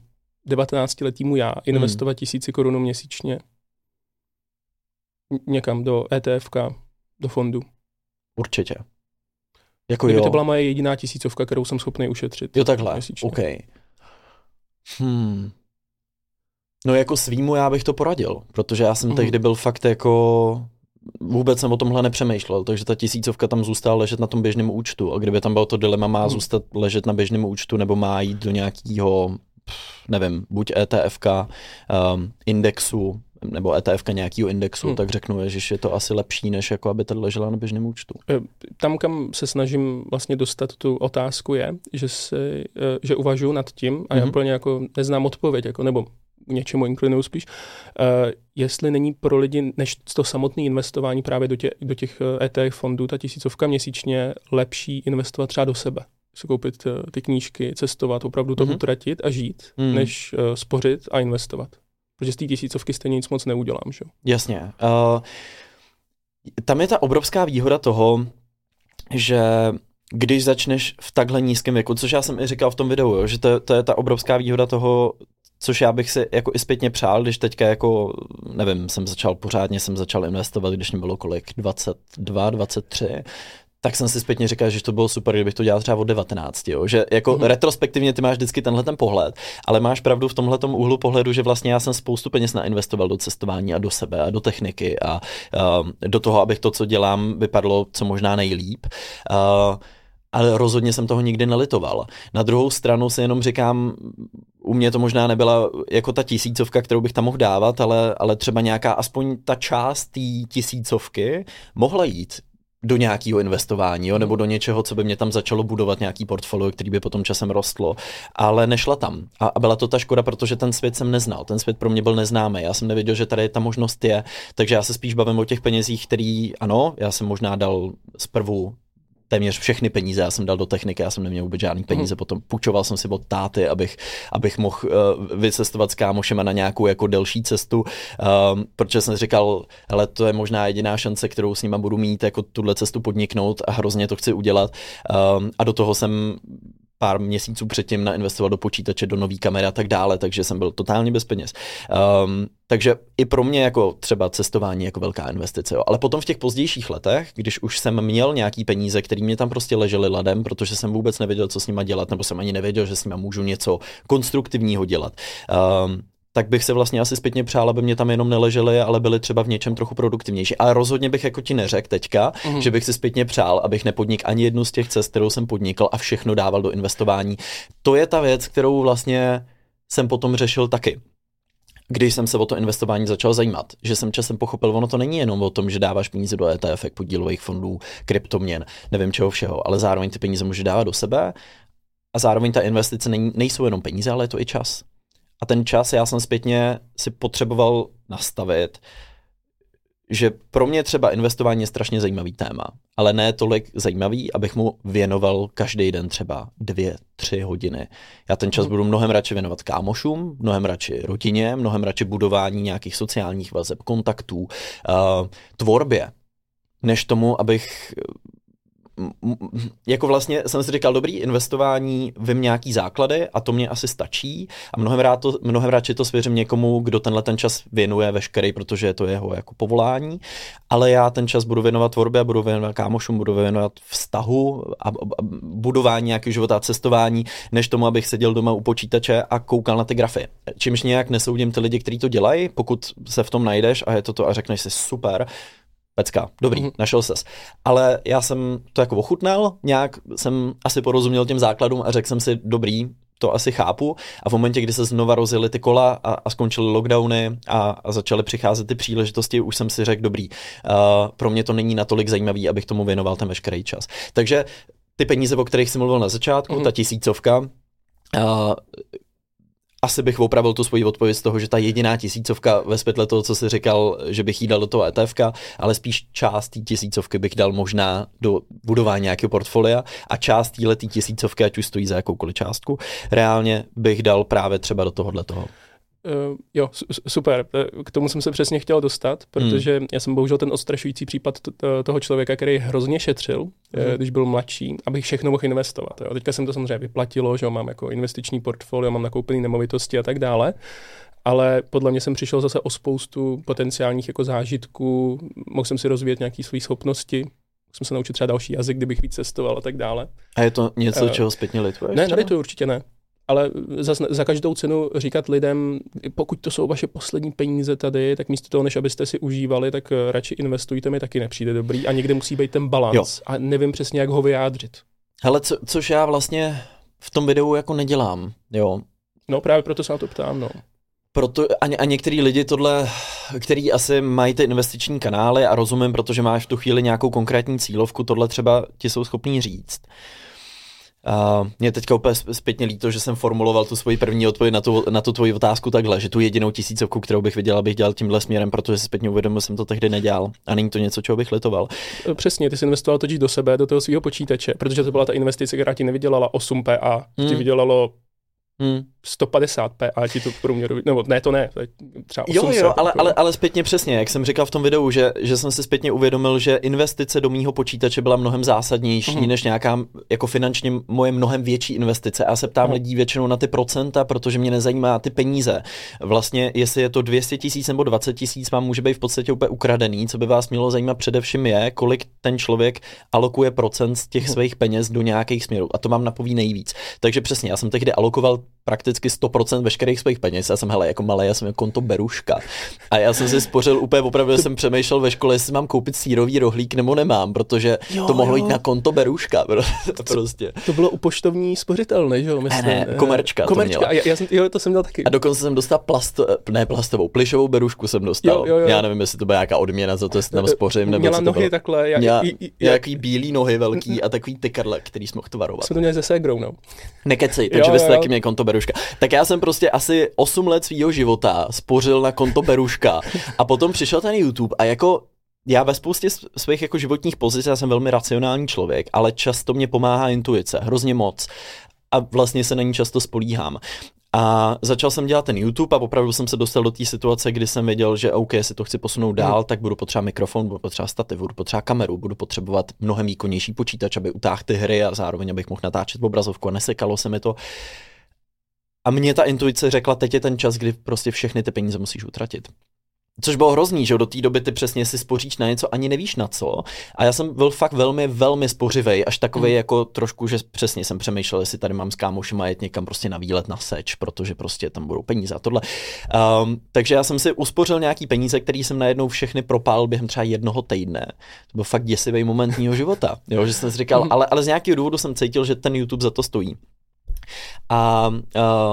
Speaker 1: 19-letýmu já investovat mm. tisíci korun měsíčně někam do ETF, do fondu?
Speaker 2: Určitě. Jako
Speaker 1: Kdyby
Speaker 2: jo.
Speaker 1: to byla moje jediná tisícovka, kterou jsem schopný ušetřit.
Speaker 2: Jo, takhle. Měsíčně. OK. Hmm. No jako svýmu já bych to poradil, protože já jsem mm. tehdy byl fakt jako vůbec jsem o tomhle nepřemýšlel, takže ta tisícovka tam zůstala ležet na tom běžném účtu a kdyby tam bylo to dilema, má mm. zůstat ležet na běžném účtu nebo má jít do nějakého, nevím, buď ETFK, um, indexu, nebo ETF nějakého indexu, hmm. tak řeknu, že je to asi lepší, než jako aby to ležela na běžném účtu.
Speaker 1: Eh, tam, kam se snažím vlastně dostat tu otázku je, že, se, eh, že uvažuji nad tím a hmm. já úplně jako neznám odpověď, jako, nebo něčemu inklinuju spíš, uh, jestli není pro lidi, než to samotné investování právě do, tě, do těch ETF fondů, ta tisícovka měsíčně, lepší investovat třeba do sebe. Si koupit uh, ty knížky, cestovat, opravdu to mm-hmm. utratit a žít, mm. než uh, spořit a investovat protože z té tisícovky stejně nic moc neudělám. Že?
Speaker 2: Jasně. Uh, tam je ta obrovská výhoda toho, že když začneš v takhle nízkém věku, což já jsem i říkal v tom videu, jo, že to, to je ta obrovská výhoda toho, což já bych si jako i zpětně přál, když teďka jako, nevím, jsem začal pořádně, jsem začal investovat, když mě bylo kolik, 22, 23, tak jsem si zpětně říkal, že to bylo super, kdybych to dělal třeba od 19, jo? že jako mm-hmm. retrospektivně ty máš vždycky tenhle ten pohled, ale máš pravdu v tomhle úhlu pohledu, že vlastně já jsem spoustu peněz nainvestoval do cestování a do sebe a do techniky a uh, do toho, abych to, co dělám, vypadlo co možná nejlíp. Uh, ale rozhodně jsem toho nikdy nelitoval. Na druhou stranu si jenom říkám, u mě to možná nebyla jako ta tisícovka, kterou bych tam mohl dávat, ale, ale třeba nějaká aspoň ta část té tisícovky mohla jít do nějakého investování, jo, nebo do něčeho, co by mě tam začalo budovat nějaký portfolio, který by potom časem rostlo, ale nešla tam. A, a byla to ta škoda, protože ten svět jsem neznal, ten svět pro mě byl neznámý, já jsem nevěděl, že tady ta možnost je, takže já se spíš bavím o těch penězích, který, ano, já jsem možná dal zprvu téměř všechny peníze, já jsem dal do techniky, já jsem neměl vůbec žádný peníze, mm. potom půjčoval jsem si od táty, abych, abych mohl uh, vycestovat s kámošema na nějakou jako delší cestu, um, protože jsem říkal, ale to je možná jediná šance, kterou s nima budu mít, jako tuhle cestu podniknout a hrozně to chci udělat. Um, a do toho jsem pár měsíců předtím nainvestoval do počítače, do nový kamery a tak dále, takže jsem byl totálně bez peněz. Um, takže i pro mě jako třeba cestování jako velká investice. Jo. Ale potom v těch pozdějších letech, když už jsem měl nějaký peníze, které mě tam prostě ležely ladem, protože jsem vůbec nevěděl, co s nima dělat, nebo jsem ani nevěděl, že s nima můžu něco konstruktivního dělat. Um, tak bych se vlastně asi zpětně přál, aby mě tam jenom neležely, ale byly třeba v něčem trochu produktivnější. Ale rozhodně bych jako ti neřekl teďka, mm. že bych si zpětně přál, abych nepodnikl ani jednu z těch cest, kterou jsem podnikl a všechno dával do investování. To je ta věc, kterou vlastně jsem potom řešil taky když jsem se o to investování začal zajímat, že jsem časem pochopil, ono to není jenom o tom, že dáváš peníze do ETF, podílových fondů, kryptoměn, nevím čeho všeho, ale zároveň ty peníze můžeš dávat do sebe a zároveň ta investice není, nejsou jenom peníze, ale je to i čas. A ten čas já jsem zpětně si potřeboval nastavit, že pro mě třeba investování je strašně zajímavý téma, ale ne tolik zajímavý, abych mu věnoval každý den třeba dvě, tři hodiny. Já ten čas mhm. budu mnohem radši věnovat kámošům, mnohem radši rodině, mnohem radši budování nějakých sociálních vazeb, kontaktů, uh, tvorbě, než tomu, abych jako vlastně jsem si říkal, dobrý, investování, vím nějaký základy a to mě asi stačí a mnohem, rád to, mnohem radši to svěřím někomu, kdo tenhle ten čas věnuje veškerý, protože je to jeho jako povolání, ale já ten čas budu věnovat tvorbě, budu věnovat kámošům, budu věnovat vztahu a, a budování nějakého života a cestování, než tomu, abych seděl doma u počítače a koukal na ty grafy. Čímž nějak nesoudím ty lidi, kteří to dělají, pokud se v tom najdeš a je to to a řekneš si super, pecka, dobrý, mm-hmm. našel ses. Ale já jsem to jako ochutnal, nějak jsem asi porozuměl těm základům a řekl jsem si, dobrý, to asi chápu. A v momentě, kdy se znova rozjeli ty kola a, a skončily lockdowny a, a začaly přicházet ty příležitosti, už jsem si řekl, dobrý, uh, pro mě to není natolik zajímavý, abych tomu věnoval ten veškerý čas. Takže ty peníze, o kterých jsem mluvil na začátku, mm-hmm. ta tisícovka, uh, asi bych opravil tu svoji odpověď z toho, že ta jediná tisícovka ve světle toho, co jsi říkal, že bych jí dal do toho ETF, ale spíš část té tisícovky bych dal možná do budování nějakého portfolia a část téhle tisícovky, ať už stojí za jakoukoliv částku, reálně bych dal právě třeba do tohohle toho.
Speaker 1: Uh, jo, super. Eh, k tomu jsem se přesně chtěl dostat, protože hmm. já jsem bohužel ten odstrašující případ toho člověka, který hrozně šetřil, hmm. když byl mladší, abych všechno mohl investovat. Jo. Teďka jsem to samozřejmě vyplatilo, že mám jako investiční portfolio, mám nakoupený nemovitosti a tak dále. Ale podle mě jsem přišel zase o spoustu potenciálních jako zážitků, mohl jsem si rozvíjet nějaké své schopnosti, jsem se naučit třeba další jazyk, kdybych víc cestoval a tak dále.
Speaker 2: A je to něco, uh, čeho zpětně lituješ?
Speaker 1: Ne, nelituju určitě ne ale za, za každou cenu říkat lidem, pokud to jsou vaše poslední peníze tady, tak místo toho, než abyste si užívali, tak eh, radši investujte, mi taky nepřijde dobrý a někde musí být ten balans a nevím přesně, jak ho vyjádřit.
Speaker 2: Hele, co, což já vlastně v tom videu jako nedělám, jo.
Speaker 1: No právě proto se na to ptám, no.
Speaker 2: Proto, a, a některý lidi tohle, který asi mají ty investiční kanály a rozumím, protože máš v tu chvíli nějakou konkrétní cílovku, tohle třeba ti jsou schopní říct. Uh, mě teďka úplně zpětně líto, že jsem formuloval tu svoji první odpověď na tu, na tu tvoji otázku takhle, že tu jedinou tisícovku, kterou bych viděl, bych dělal tímhle směrem, protože si zpětně uvědomil, že jsem to tehdy nedělal. A není to něco, čeho bych litoval.
Speaker 1: Eh, přesně, ty jsi investoval totiž do sebe, do toho svého počítače, protože to byla ta investice, která ti nevydělala 8 PA, hmm. ti vydělalo hmm. 150p a ti to průměru, nebo ne, to ne, třeba 800.
Speaker 2: Jo, jo, ale, ale, ale zpětně přesně, jak jsem říkal v tom videu, že, že jsem si zpětně uvědomil, že investice do mýho počítače byla mnohem zásadnější, hmm. než nějaká jako finančně moje mnohem větší investice. Já se ptám hmm. lidí většinou na ty procenta, protože mě nezajímá ty peníze. Vlastně, jestli je to 200 tisíc nebo 20 tisíc, vám může být v podstatě úplně ukradený. Co by vás mělo zajímat především je, kolik ten člověk alokuje procent z těch hmm. svých peněz do nějakých směrů. A to vám napoví nejvíc. Takže přesně, já jsem tehdy alokoval prakticky 100% veškerých svých peněz. Já jsem, hele, jako malý, já jsem jako konto beruška. A já jsem si spořil úplně opravdu, jsem přemýšlel ve škole, jestli mám koupit sírový rohlík nebo nemám, protože jo, to mohlo jo. jít na konto beruška. prostě.
Speaker 1: To bylo u poštovní spořitelny, že jo?
Speaker 2: Myslím, ne, ne, komerčka.
Speaker 1: Komerčka,
Speaker 2: to.
Speaker 1: Já, já jsem, jo, to jsem měl taky.
Speaker 2: A dokonce jsem dostal plast, ne plastovou, plišovou berušku jsem dostal. Jo, jo, jo. Já nevím, jestli to byla nějaká odměna za to, jestli tam spořím. Nebo
Speaker 1: měla nohy bylo. takhle.
Speaker 2: Já, měla, jaký bílý nohy velký a takový tykarle, který jsme mohl tvarovat.
Speaker 1: Jsme to měli ze ségrou, no.
Speaker 2: Nekecej, takže vy jste taky měli konto beruška. Tak já jsem prostě asi 8 let svého života spořil na konto beruška a potom přišel ten YouTube a jako já ve spoustě svých jako životních pozic, já jsem velmi racionální člověk, ale často mě pomáhá intuice, hrozně moc. A vlastně se na ní často spolíhám. A začal jsem dělat ten YouTube a opravdu jsem se dostal do té situace, kdy jsem věděl, že OK, jestli to chci posunout dál, hmm. tak budu potřebovat mikrofon, budu potřebovat stativ, budu potřebovat kameru, budu potřebovat mnohem výkonnější počítač, aby utáhl ty hry a zároveň abych mohl natáčet obrazovku a nesekalo se mi to. A mě ta intuice řekla, teď je ten čas, kdy prostě všechny ty peníze musíš utratit. Což bylo hrozný, že do té doby ty přesně si spoříš na něco, ani nevíš na co. A já jsem byl fakt velmi, velmi spořivej, až takový mm. jako trošku, že přesně jsem přemýšlel, jestli tady mám s kámošem a jet někam prostě na výlet na seč, protože prostě tam budou peníze a tohle. Um, takže já jsem si uspořil nějaký peníze, který jsem najednou všechny propál během třeba jednoho týdne. To byl fakt děsivý moment mého života. Jo, že jsem si říkal, mm. ale, ale z nějakého důvodu jsem cítil, že ten YouTube za to stojí. A, a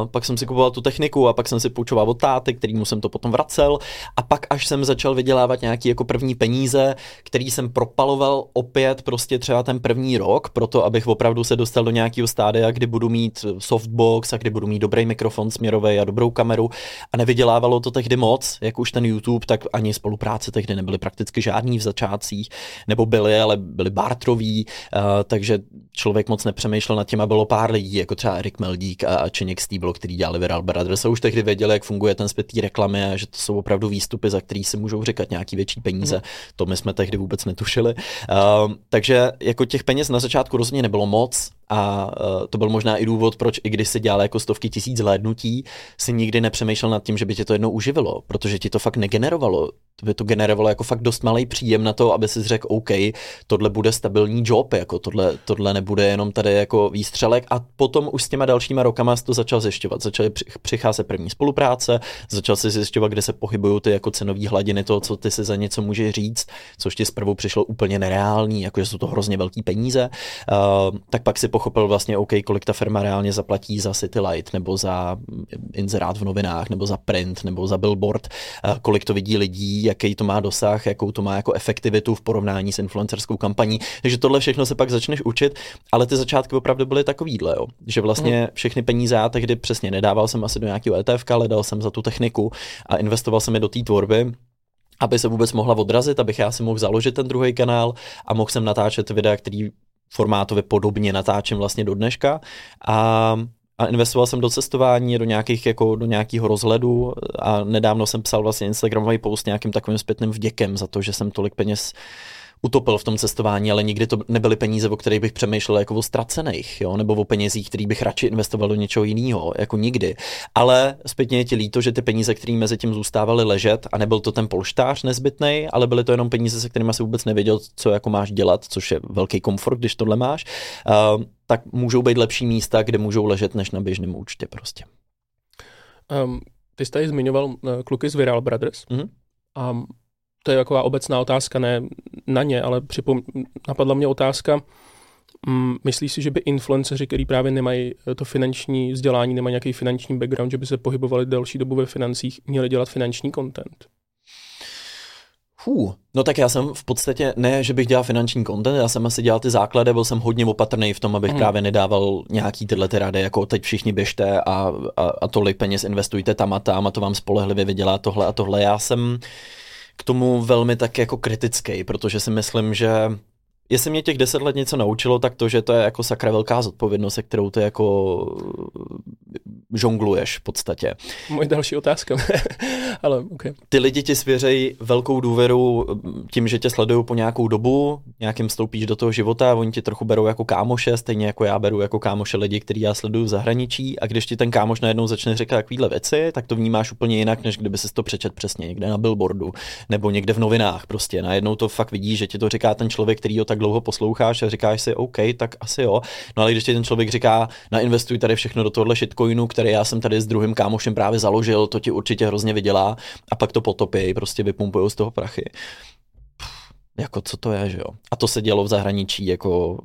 Speaker 2: pak jsem si kupoval tu techniku a pak jsem si půjčoval od táty, kterýmu jsem to potom vracel. A pak až jsem začal vydělávat nějaký jako první peníze, který jsem propaloval opět prostě třeba ten první rok, proto abych opravdu se dostal do nějakého stádia, kdy budu mít softbox a kdy budu mít dobrý mikrofon směrový a dobrou kameru. A nevydělávalo to tehdy moc, jak už ten YouTube, tak ani spolupráce tehdy nebyly prakticky žádný v začátcích, nebo byly, ale byly bartrový, uh, takže člověk moc nepřemýšlel nad tím a bylo pár lidí, jako třeba Erik Meldík a, a Čeněk Stýblo, který dělali Viral Brothers a už tehdy věděli, jak funguje ten zpět reklamy a že to jsou opravdu výstupy, za který si můžou říkat nějaký větší peníze. Mm. To my jsme tehdy vůbec netušili. Uh, takže jako těch peněz na začátku rozhodně nebylo moc, a uh, to byl možná i důvod, proč i když si dělal jako stovky tisíc zhlédnutí, si nikdy nepřemýšlel nad tím, že by tě to jednou uživilo, protože ti to fakt negenerovalo. To by to generovalo jako fakt dost malý příjem na to, aby si řekl, OK, tohle bude stabilní job, jako tohle, tohle nebude jenom tady jako výstřelek a potom už s těma dalšíma rokama to začal zjišťovat. Začaly přicházet první spolupráce, začal si zjišťovat, kde se pohybují ty jako cenové hladiny, to, co ty si za něco může říct, což ti zprvu přišlo úplně nereální, jakože jsou to hrozně velké peníze. Uh, tak pak si pochopil vlastně, OK, kolik ta firma reálně zaplatí za City Light, nebo za inzerát v novinách, nebo za print, nebo za billboard, kolik to vidí lidí, jaký to má dosah, jakou to má jako efektivitu v porovnání s influencerskou kampaní. Takže tohle všechno se pak začneš učit, ale ty začátky opravdu byly takovýhle, jo. že vlastně mm. všechny peníze já tehdy přesně nedával jsem asi do nějakého ETF, ale dal jsem za tu techniku a investoval jsem je do té tvorby aby se vůbec mohla odrazit, abych já si mohl založit ten druhý kanál a mohl jsem natáčet videa, který formátově podobně natáčím vlastně do dneška. A a investoval jsem do cestování, do nějakých jako do nějakého rozhledu. A nedávno jsem psal vlastně Instagramový post nějakým takovým zpětným vděkem za to, že jsem tolik peněz utopil v tom cestování, ale nikdy to nebyly peníze, o kterých bych přemýšlel jako o ztracených, jo, nebo o penězích, který bych radši investoval do něčeho jiného, jako nikdy. Ale zpětně je ti líto, že ty peníze, které mezi tím zůstávaly ležet, a nebyl to ten polštář nezbytný, ale byly to jenom peníze, se kterými se vůbec nevěděl, co jako máš dělat, což je velký komfort, když tohle máš, uh, tak můžou být lepší místa, kde můžou ležet, než na běžném účtě prostě.
Speaker 1: Um, ty jsi tady zmiňoval uh, kluky z Viral Brothers. Mm-hmm. Um, to je taková obecná otázka, ne na ně, ale připom- napadla mě otázka, mm, myslíš si, že by influenceři, kteří právě nemají eh, to finanční vzdělání, nemají nějaký finanční background, že by se pohybovali delší dobu ve financích, měli dělat finanční content?
Speaker 2: Fů, no tak já jsem v podstatě, ne, že bych dělal finanční content, já jsem asi dělal ty základy, byl jsem hodně opatrný v tom, abych mm. právě nedával nějaký tyhle ty rady, jako teď všichni běžte a, a, a tolik peněz investujte tam a tam a to vám spolehlivě vydělá tohle a tohle. Já jsem k tomu velmi tak jako kritický, protože si myslím, že jestli mě těch deset let něco naučilo, tak to, že to je jako sakra velká zodpovědnost, se kterou ty jako žongluješ v podstatě.
Speaker 1: Moje další otázka. Ale okay.
Speaker 2: Ty lidi ti svěřejí velkou důvěru tím, že tě sledují po nějakou dobu, nějakým vstoupíš do toho života, oni ti trochu berou jako kámoše, stejně jako já beru jako kámoše lidi, který já sleduju v zahraničí a když ti ten kámoš najednou začne říkat takovéhle věci, tak to vnímáš úplně jinak, než kdyby si to přečet přesně někde na billboardu nebo někde v novinách prostě. Najednou to fakt vidíš, že ti to říká ten člověk, který ho tak tak dlouho posloucháš a říkáš si, OK, tak asi jo. No ale když ti ten člověk říká, nainvestuj tady všechno do tohohle shitcoinu, který já jsem tady s druhým kámošem právě založil, to ti určitě hrozně vydělá a pak to potopí, prostě vypumpují z toho prachy jako co to je, že jo. A to se dělo v zahraničí jako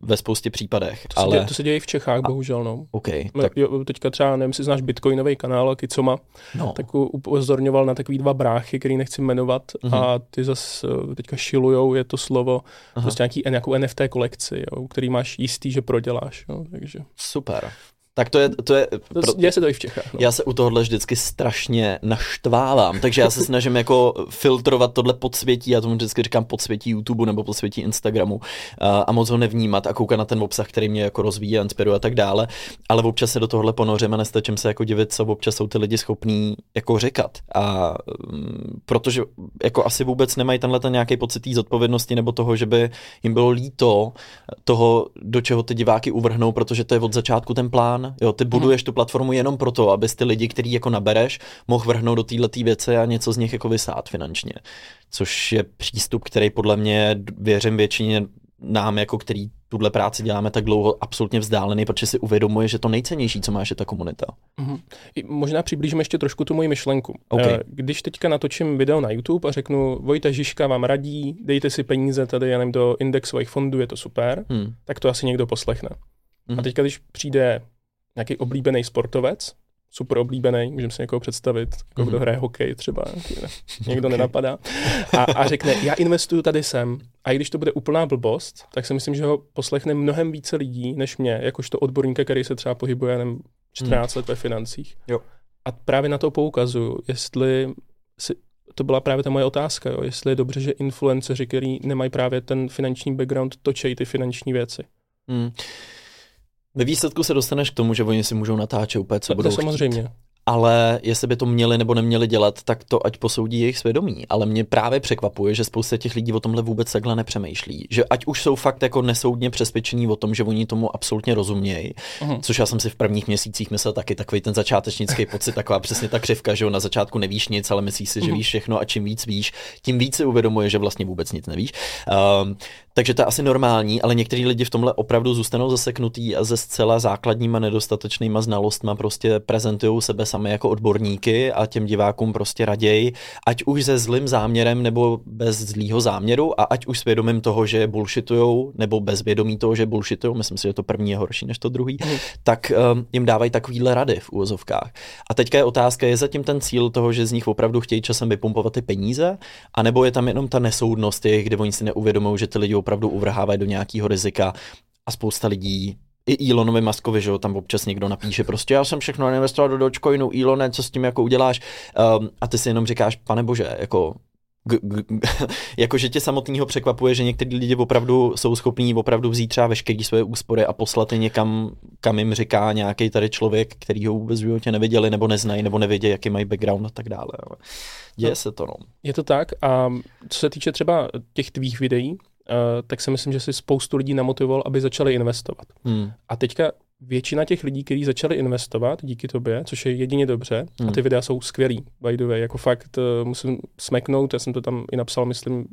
Speaker 2: ve spoustě případech.
Speaker 1: To, ale... se, děje, to se děje i v Čechách, bohužel, no.
Speaker 2: Okay,
Speaker 1: tak... jo, teďka třeba, nevím, si znáš bitcoinový kanál Kicoma, no. tak upozorňoval na takový dva bráchy, který nechci jmenovat mm-hmm. a ty zase teďka šilujou, je to slovo, Aha. prostě nějaký, nějakou NFT kolekci, jo, který máš jistý, že proděláš, jo, takže.
Speaker 2: Super. Tak to je... To je
Speaker 1: pro... Děje se to i v Čechách. No.
Speaker 2: Já se u tohohle vždycky strašně naštvávám, takže já se snažím jako filtrovat tohle podsvětí, já tomu vždycky říkám podsvětí YouTube nebo podsvětí Instagramu a, a moc ho nevnímat a koukat na ten obsah, který mě jako rozvíjí a inspiruje a tak dále, ale občas se do tohohle ponořím a nestačím se jako divit, co občas jsou ty lidi schopní jako říkat a um, protože jako asi vůbec nemají tenhle ten nějaký pocit té zodpovědnosti nebo toho, že by jim bylo líto toho, do čeho ty diváky uvrhnou, protože to je od začátku ten plán Jo, ty buduješ hmm. tu platformu jenom proto, abys ty lidi, který jako nabereš, mohl vrhnout do této věci a něco z nich jako vysát finančně. Což je přístup, který podle mě, věřím většině nám, jako který tuhle práci děláme tak dlouho, absolutně vzdálený, protože si uvědomuje, že to nejcennější, co máš, je ta komunita.
Speaker 1: Mm-hmm. Možná přiblížíme ještě trošku tu moji myšlenku.
Speaker 2: Okay. Eh,
Speaker 1: když teďka natočím video na YouTube a řeknu, Vojta Žižka vám radí, dejte si peníze tady jenom do indexových fondů, je to super, hmm. tak to asi někdo poslechne. Hmm. A teďka, když přijde nějaký oblíbený sportovec, super oblíbený, můžeme si někoho představit, jako kdo mhm. hraje hokej třeba, někdo okay. nenapadá, a, a řekne, já investuju tady sem. A i když to bude úplná blbost, tak si myslím, že ho poslechne mnohem více lidí, než mě, jakožto odborníka, který se třeba pohybuje jenom 14 hmm. let ve financích.
Speaker 2: Jo.
Speaker 1: A právě na to poukazuju, jestli si, to byla právě ta moje otázka, jo, jestli je dobře, že influenceři, kteří nemají právě ten finanční background, točejí ty finanční věci.
Speaker 2: Hmm. Ve výsledku se dostaneš k tomu, že oni si můžou natáčet úplně, co to, budou
Speaker 1: to samozřejmě. Chtít
Speaker 2: ale jestli by to měli nebo neměli dělat, tak to ať posoudí jejich svědomí. Ale mě právě překvapuje, že spousta těch lidí o tomhle vůbec takhle nepřemýšlí. Že ať už jsou fakt jako nesoudně přesvědčení o tom, že oni tomu absolutně rozumějí, uh-huh. což já jsem si v prvních měsících myslel taky, takový ten začátečnický pocit, taková přesně ta křivka, že na začátku nevíš nic, ale myslíš si, že uh-huh. víš všechno a čím víc víš, tím víc si uvědomuje, že vlastně vůbec nic nevíš. Um, takže to je asi normální, ale někteří lidi v tomhle opravdu zůstanou zaseknutí a ze zcela základníma nedostatečnýma znalostma prostě prezentují sebe sami jako odborníky a těm divákům prostě raději, ať už se zlým záměrem nebo bez zlýho záměru a ať už svědomím toho, že bullshitujou nebo bez vědomí toho, že bullshitujou, myslím si, že to první je horší než to druhý, mm. tak um, jim dávají takovýhle rady v úvozovkách. A teďka je otázka, je zatím ten cíl toho, že z nich opravdu chtějí časem vypumpovat ty peníze, anebo je tam jenom ta nesoudnost kde oni si neuvědomují, že ty lidi opravdu uvrhávají do nějakého rizika a spousta lidí i Elonovi Muskovi, že jo, tam občas někdo napíše prostě, já jsem všechno investoval do Dogecoinu, Elone, co s tím jako uděláš? Um, a ty si jenom říkáš, pane bože, jako G- g- jakože tě samotného překvapuje, že někteří lidi opravdu jsou schopní opravdu vzít třeba veškeré své úspory a poslat je někam, kam jim říká nějaký tady člověk, který ho vůbec v životě neviděli, nebo neznají, nebo nevědí, jaký mají background a tak dále. Děje no, se to, no.
Speaker 1: Je to tak a co se týče třeba těch tvých videí, tak si myslím, že si spoustu lidí namotivoval, aby začali investovat. Hmm. A teďka většina těch lidí, kteří začali investovat díky tobě, což je jedině dobře, hmm. a ty videa jsou skvělý, by the way, jako fakt uh, musím smeknout, já jsem to tam i napsal, myslím,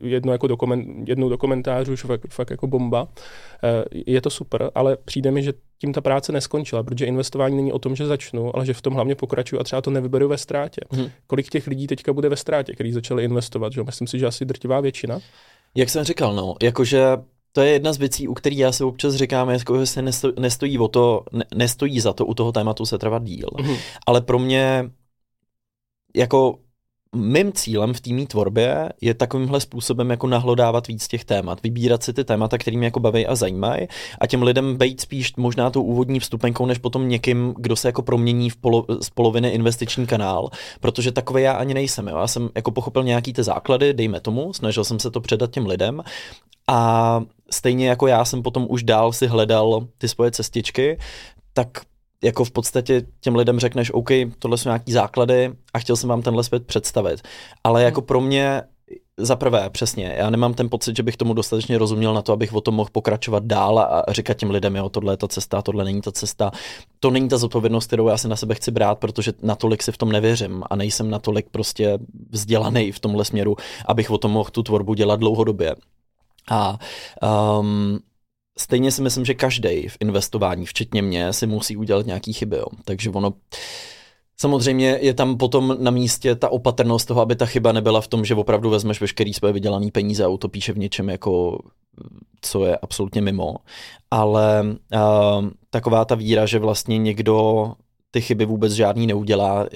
Speaker 1: jedno jako do koment, jednou do komentářů, už fakt, fakt jako bomba. Uh, je to super, ale přijde mi, že tím ta práce neskončila, protože investování není o tom, že začnu, ale že v tom hlavně pokračuju a třeba to nevyberu ve ztrátě. Hmm. Kolik těch lidí teďka bude ve ztrátě, kteří začali investovat, že? Myslím si, že asi drtivá většina.
Speaker 2: Jak jsem říkal, no, jakože to je jedna z věcí, u kterých já se občas říkám, jako, že se nestojí, nestojí, o to, ne, nestojí za to u toho tématu se trvat díl. Mm-hmm. Ale pro mě jako mým cílem v týmí tvorbě je takovýmhle způsobem jako nahlodávat víc těch témat, vybírat si ty témata, kterým jako baví a zajímají a těm lidem být spíš možná tou úvodní vstupenkou, než potom někým, kdo se jako promění v polo, z poloviny investiční kanál, protože takové já ani nejsem. Jo. Já jsem jako pochopil nějaký ty základy, dejme tomu, snažil jsem se to předat těm lidem a stejně jako já jsem potom už dál si hledal ty svoje cestičky, tak jako v podstatě těm lidem řekneš, OK, tohle jsou nějaký základy a chtěl jsem vám tenhle svět představit. Ale jako hmm. pro mě za prvé, přesně, já nemám ten pocit, že bych tomu dostatečně rozuměl na to, abych o tom mohl pokračovat dál a říkat těm lidem, jo, tohle je ta cesta, tohle není ta cesta. To není ta zodpovědnost, kterou já si na sebe chci brát, protože natolik si v tom nevěřím a nejsem natolik prostě vzdělaný v tomhle směru, abych o tom mohl tu tvorbu dělat dlouhodobě. A um, stejně si myslím, že každý v investování, včetně mě, si musí udělat nějaký chyby. Jo. Takže ono Samozřejmě je tam potom na místě ta opatrnost toho, aby ta chyba nebyla v tom, že opravdu vezmeš veškerý své vydělané peníze a utopíš v něčem, jako, co je absolutně mimo. Ale uh, taková ta víra, že vlastně někdo ty chyby vůbec žádný neudělá.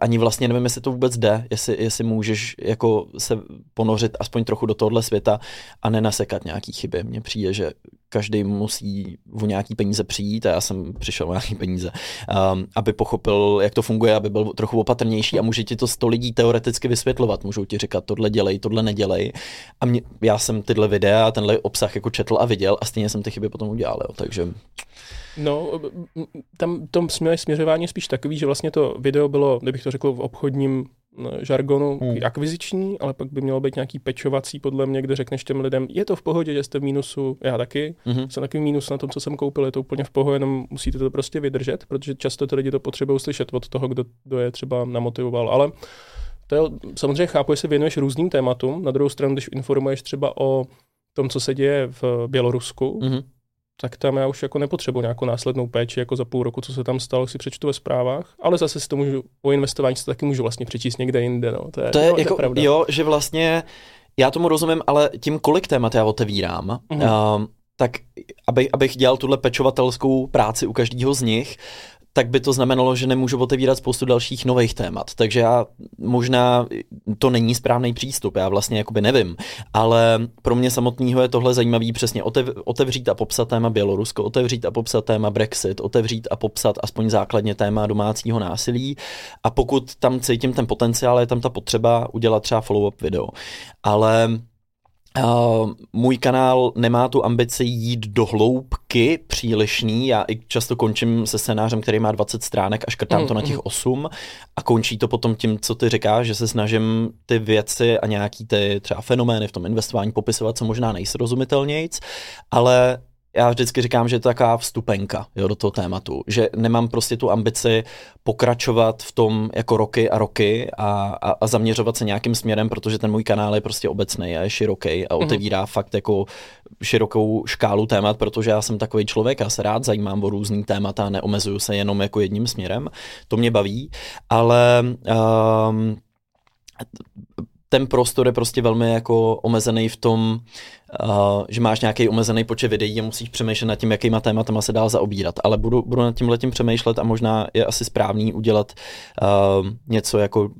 Speaker 2: Ani vlastně nevím, jestli to vůbec jde, jestli, jestli můžeš jako se ponořit aspoň trochu do tohohle světa a nenasekat nějaký chyby. Mně přijde, že každý musí o nějaký peníze přijít a já jsem přišel o nějaký peníze, um, aby pochopil, jak to funguje, aby byl trochu opatrnější a může ti to sto lidí teoreticky vysvětlovat. Můžou ti říkat, tohle dělej, tohle nedělej. A mě, já jsem tyhle videa, tenhle obsah jako četl a viděl a stejně jsem ty chyby potom udělal. Jo. Takže
Speaker 1: No, tam tom směřování spíš takový, že vlastně to video bylo, kdybych to řekl v obchodním no, žargonu hmm. akviziční, ale pak by mělo být nějaký pečovací, podle mě, kde řekneš těm lidem, je to v pohodě, že jste v mínusu, já taky, hmm. jsem takový mínus na tom, co jsem koupil, je to úplně v pohodě, jenom musíte to prostě vydržet, protože často ty lidi to potřebují slyšet od toho, kdo, kdo je třeba namotivoval, ale to je, samozřejmě chápu, že se věnuješ různým tématům, na druhou stranu, když informuješ třeba o tom, co se děje v Bělorusku, hmm tak tam já už jako nepotřebuji nějakou následnou péči jako za půl roku, co se tam stalo, si přečtu ve zprávách, ale zase si to můžu, o investování si to taky můžu vlastně přečíst někde jinde. No.
Speaker 2: To je, to je, no, jako, to je pravda. Jo, že vlastně já tomu rozumím, ale tím, kolik témat já otevírám, mm-hmm. uh, tak aby, abych dělal tuhle pečovatelskou práci u každého z nich, tak by to znamenalo, že nemůžu otevírat spoustu dalších nových témat. Takže já možná to není správný přístup, já vlastně jakoby nevím, ale pro mě samotného je tohle zajímavý přesně otev, otevřít a popsat téma Bělorusko, otevřít a popsat téma Brexit, otevřít a popsat aspoň základně téma domácího násilí a pokud tam cítím ten potenciál, je tam ta potřeba udělat třeba follow-up video. Ale Uh, můj kanál nemá tu ambici jít do hloubky přílišný. Já i často končím se scénářem, který má 20 stránek a škrtám mm, to na těch 8 mm. a končí to potom tím, co ty říkáš, že se snažím ty věci a nějaký ty třeba fenomény v tom investování popisovat co možná nejsrozumitelnějc, ale já vždycky říkám, že je to taková vstupenka jo, do toho tématu, že nemám prostě tu ambici pokračovat v tom jako roky a roky a, a, a zaměřovat se nějakým směrem, protože ten můj kanál je prostě obecný a je široký a mhm. otevírá mm-hmm. fakt jako širokou škálu témat, protože já jsem takový člověk, já se rád zajímám o různý témata a neomezuju se jenom jako jedním směrem. To mě baví, ale um, ten prostor je prostě velmi jako omezený v tom, uh, že máš nějaký omezený počet videí a musíš přemýšlet nad tím, jakýma tématama se dál zaobírat. Ale budu, budu nad tím letím přemýšlet a možná je asi správný udělat uh, něco jako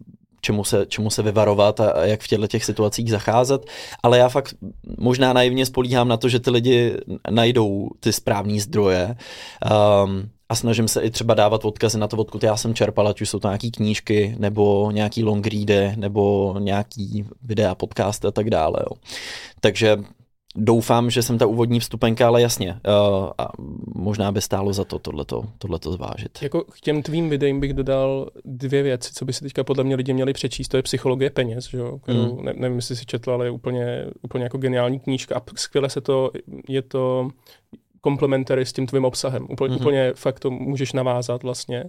Speaker 2: čemu se, čemu se vyvarovat a, jak v těchto těch situacích zacházet. Ale já fakt možná naivně spolíhám na to, že ty lidi najdou ty správné zdroje. Um, a snažím se i třeba dávat odkazy na to, odkud já jsem čerpal, ať už jsou to nějaký knížky, nebo nějaký long ready, nebo nějaký videa, podcast a tak dále. Jo. Takže doufám, že jsem ta úvodní vstupenka, ale jasně, uh, a možná by stálo za to tohleto, tohleto zvážit.
Speaker 1: Jako k těm tvým videím bych dodal dvě věci, co by si teďka podle mě lidi měli přečíst, to je Psychologie peněz, že jo, kterou, mm. ne, nevím, jestli si četl, ale je úplně, úplně jako geniální knížka a skvěle se to, je to komplementary s tím tvým obsahem. Úplně, mm-hmm. úplně fakt to můžeš navázat vlastně.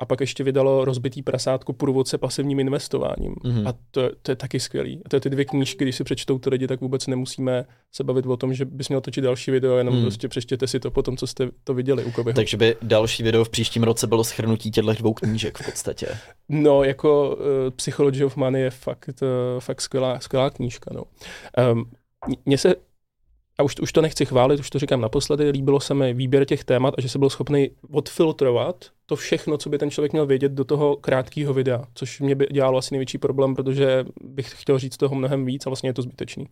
Speaker 1: A pak ještě vydalo rozbitý prasátku průvodce pasivním investováním. Mm-hmm. A to, to je taky skvělý. A to je ty dvě knížky, když si přečtou ty lidi, tak vůbec nemusíme se bavit o tom, že bys měl točit další video, jenom mm. prostě přečtěte si to po tom, co jste to viděli u Kobyho.
Speaker 2: Takže by další video v příštím roce bylo schrnutí těchto dvou knížek v podstatě.
Speaker 1: No, jako uh, Psychology of Money je fakt, uh, fakt skvělá, skvělá knížka. No. Um, mně se a už, už to nechci chválit, už to říkám naposledy, líbilo se mi výběr těch témat a že se byl schopný odfiltrovat to všechno, co by ten člověk měl vědět do toho krátkého videa, což mě by dělalo asi největší problém, protože bych chtěl říct toho mnohem víc a vlastně je to zbytečný.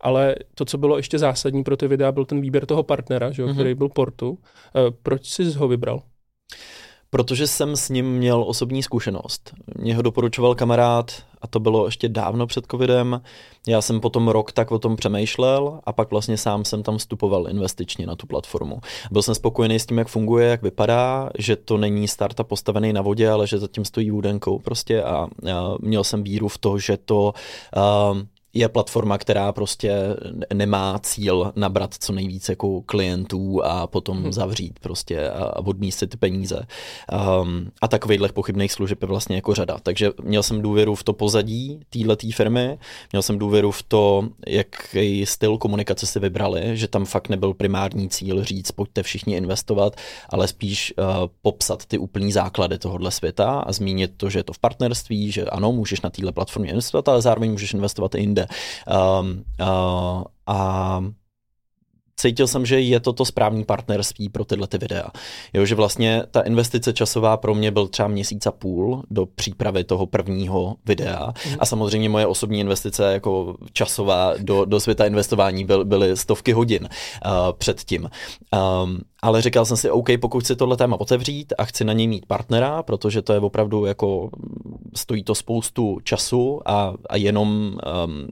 Speaker 1: Ale to, co bylo ještě zásadní pro ty videa, byl ten výběr toho partnera, že, mm-hmm. který byl Portu. E, proč jsi ho vybral?
Speaker 2: Protože jsem s ním měl osobní zkušenost. Mě ho doporučoval kamarád a to bylo ještě dávno před covidem. Já jsem potom rok tak o tom přemýšlel a pak vlastně sám jsem tam vstupoval investičně na tu platformu. Byl jsem spokojený s tím, jak funguje, jak vypadá, že to není startup postavený na vodě, ale že zatím stojí údenkou prostě a, měl jsem víru v to, že to uh, je platforma, která prostě nemá cíl nabrat co nejvíce jako klientů a potom hmm. zavřít prostě a, a odmístit ty peníze. Um, a takovýchhle pochybných služeb je vlastně jako řada. Takže měl jsem důvěru v to pozadí této firmy, měl jsem důvěru v to, jaký styl komunikace si vybrali, že tam fakt nebyl primární cíl říct, pojďte všichni investovat, ale spíš uh, popsat ty úplný základy tohohle světa a zmínit to, že je to v partnerství, že ano, můžeš na téhle platformě investovat, ale zároveň můžeš investovat i jinde. Um, uh, a cítil jsem, že je to to správný partnerství pro tyhle ty videa. Jo, že vlastně ta investice časová pro mě byl třeba měsíc a půl do přípravy toho prvního videa mm. a samozřejmě moje osobní investice jako časová do, do světa investování byl, byly stovky hodin uh, předtím. Um, ale říkal jsem si, OK, pokud chci tohle téma otevřít a chci na něj mít partnera, protože to je opravdu jako, stojí to spoustu času a, a jenom um,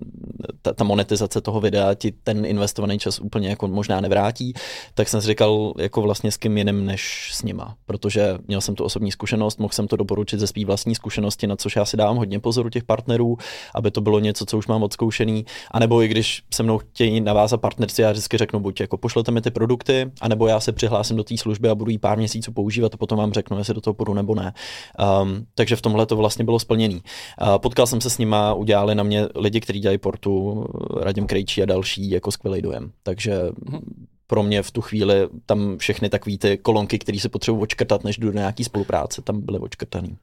Speaker 2: ta, ta monetizace toho videa ti ten investovaný čas úplně jako možná nevrátí, tak jsem si říkal, jako vlastně s kým jiným než s nima, protože měl jsem tu osobní zkušenost, mohl jsem to doporučit ze své vlastní zkušenosti, na což já si dávám hodně pozoru těch partnerů, aby to bylo něco, co už mám odzkoušený, anebo i když se mnou chtějí navázat partnerství, já vždycky řeknu, buď jako pošlete mi ty produkty, anebo já se přihlásím do té služby a budu ji pár měsíců používat a potom vám řeknu, jestli do toho půjdu nebo ne. Um, takže v tomhle to vlastně bylo splněný. Uh, potkal jsem se s nima, udělali na mě lidi, kteří dělají portu, Radim Krejčí a další, jako skvělý dojem. Takže pro mě v tu chvíli tam všechny takové ty kolonky, které se potřebují očkrtat, než jdu do nějaký spolupráce, tam byly očkrtaný.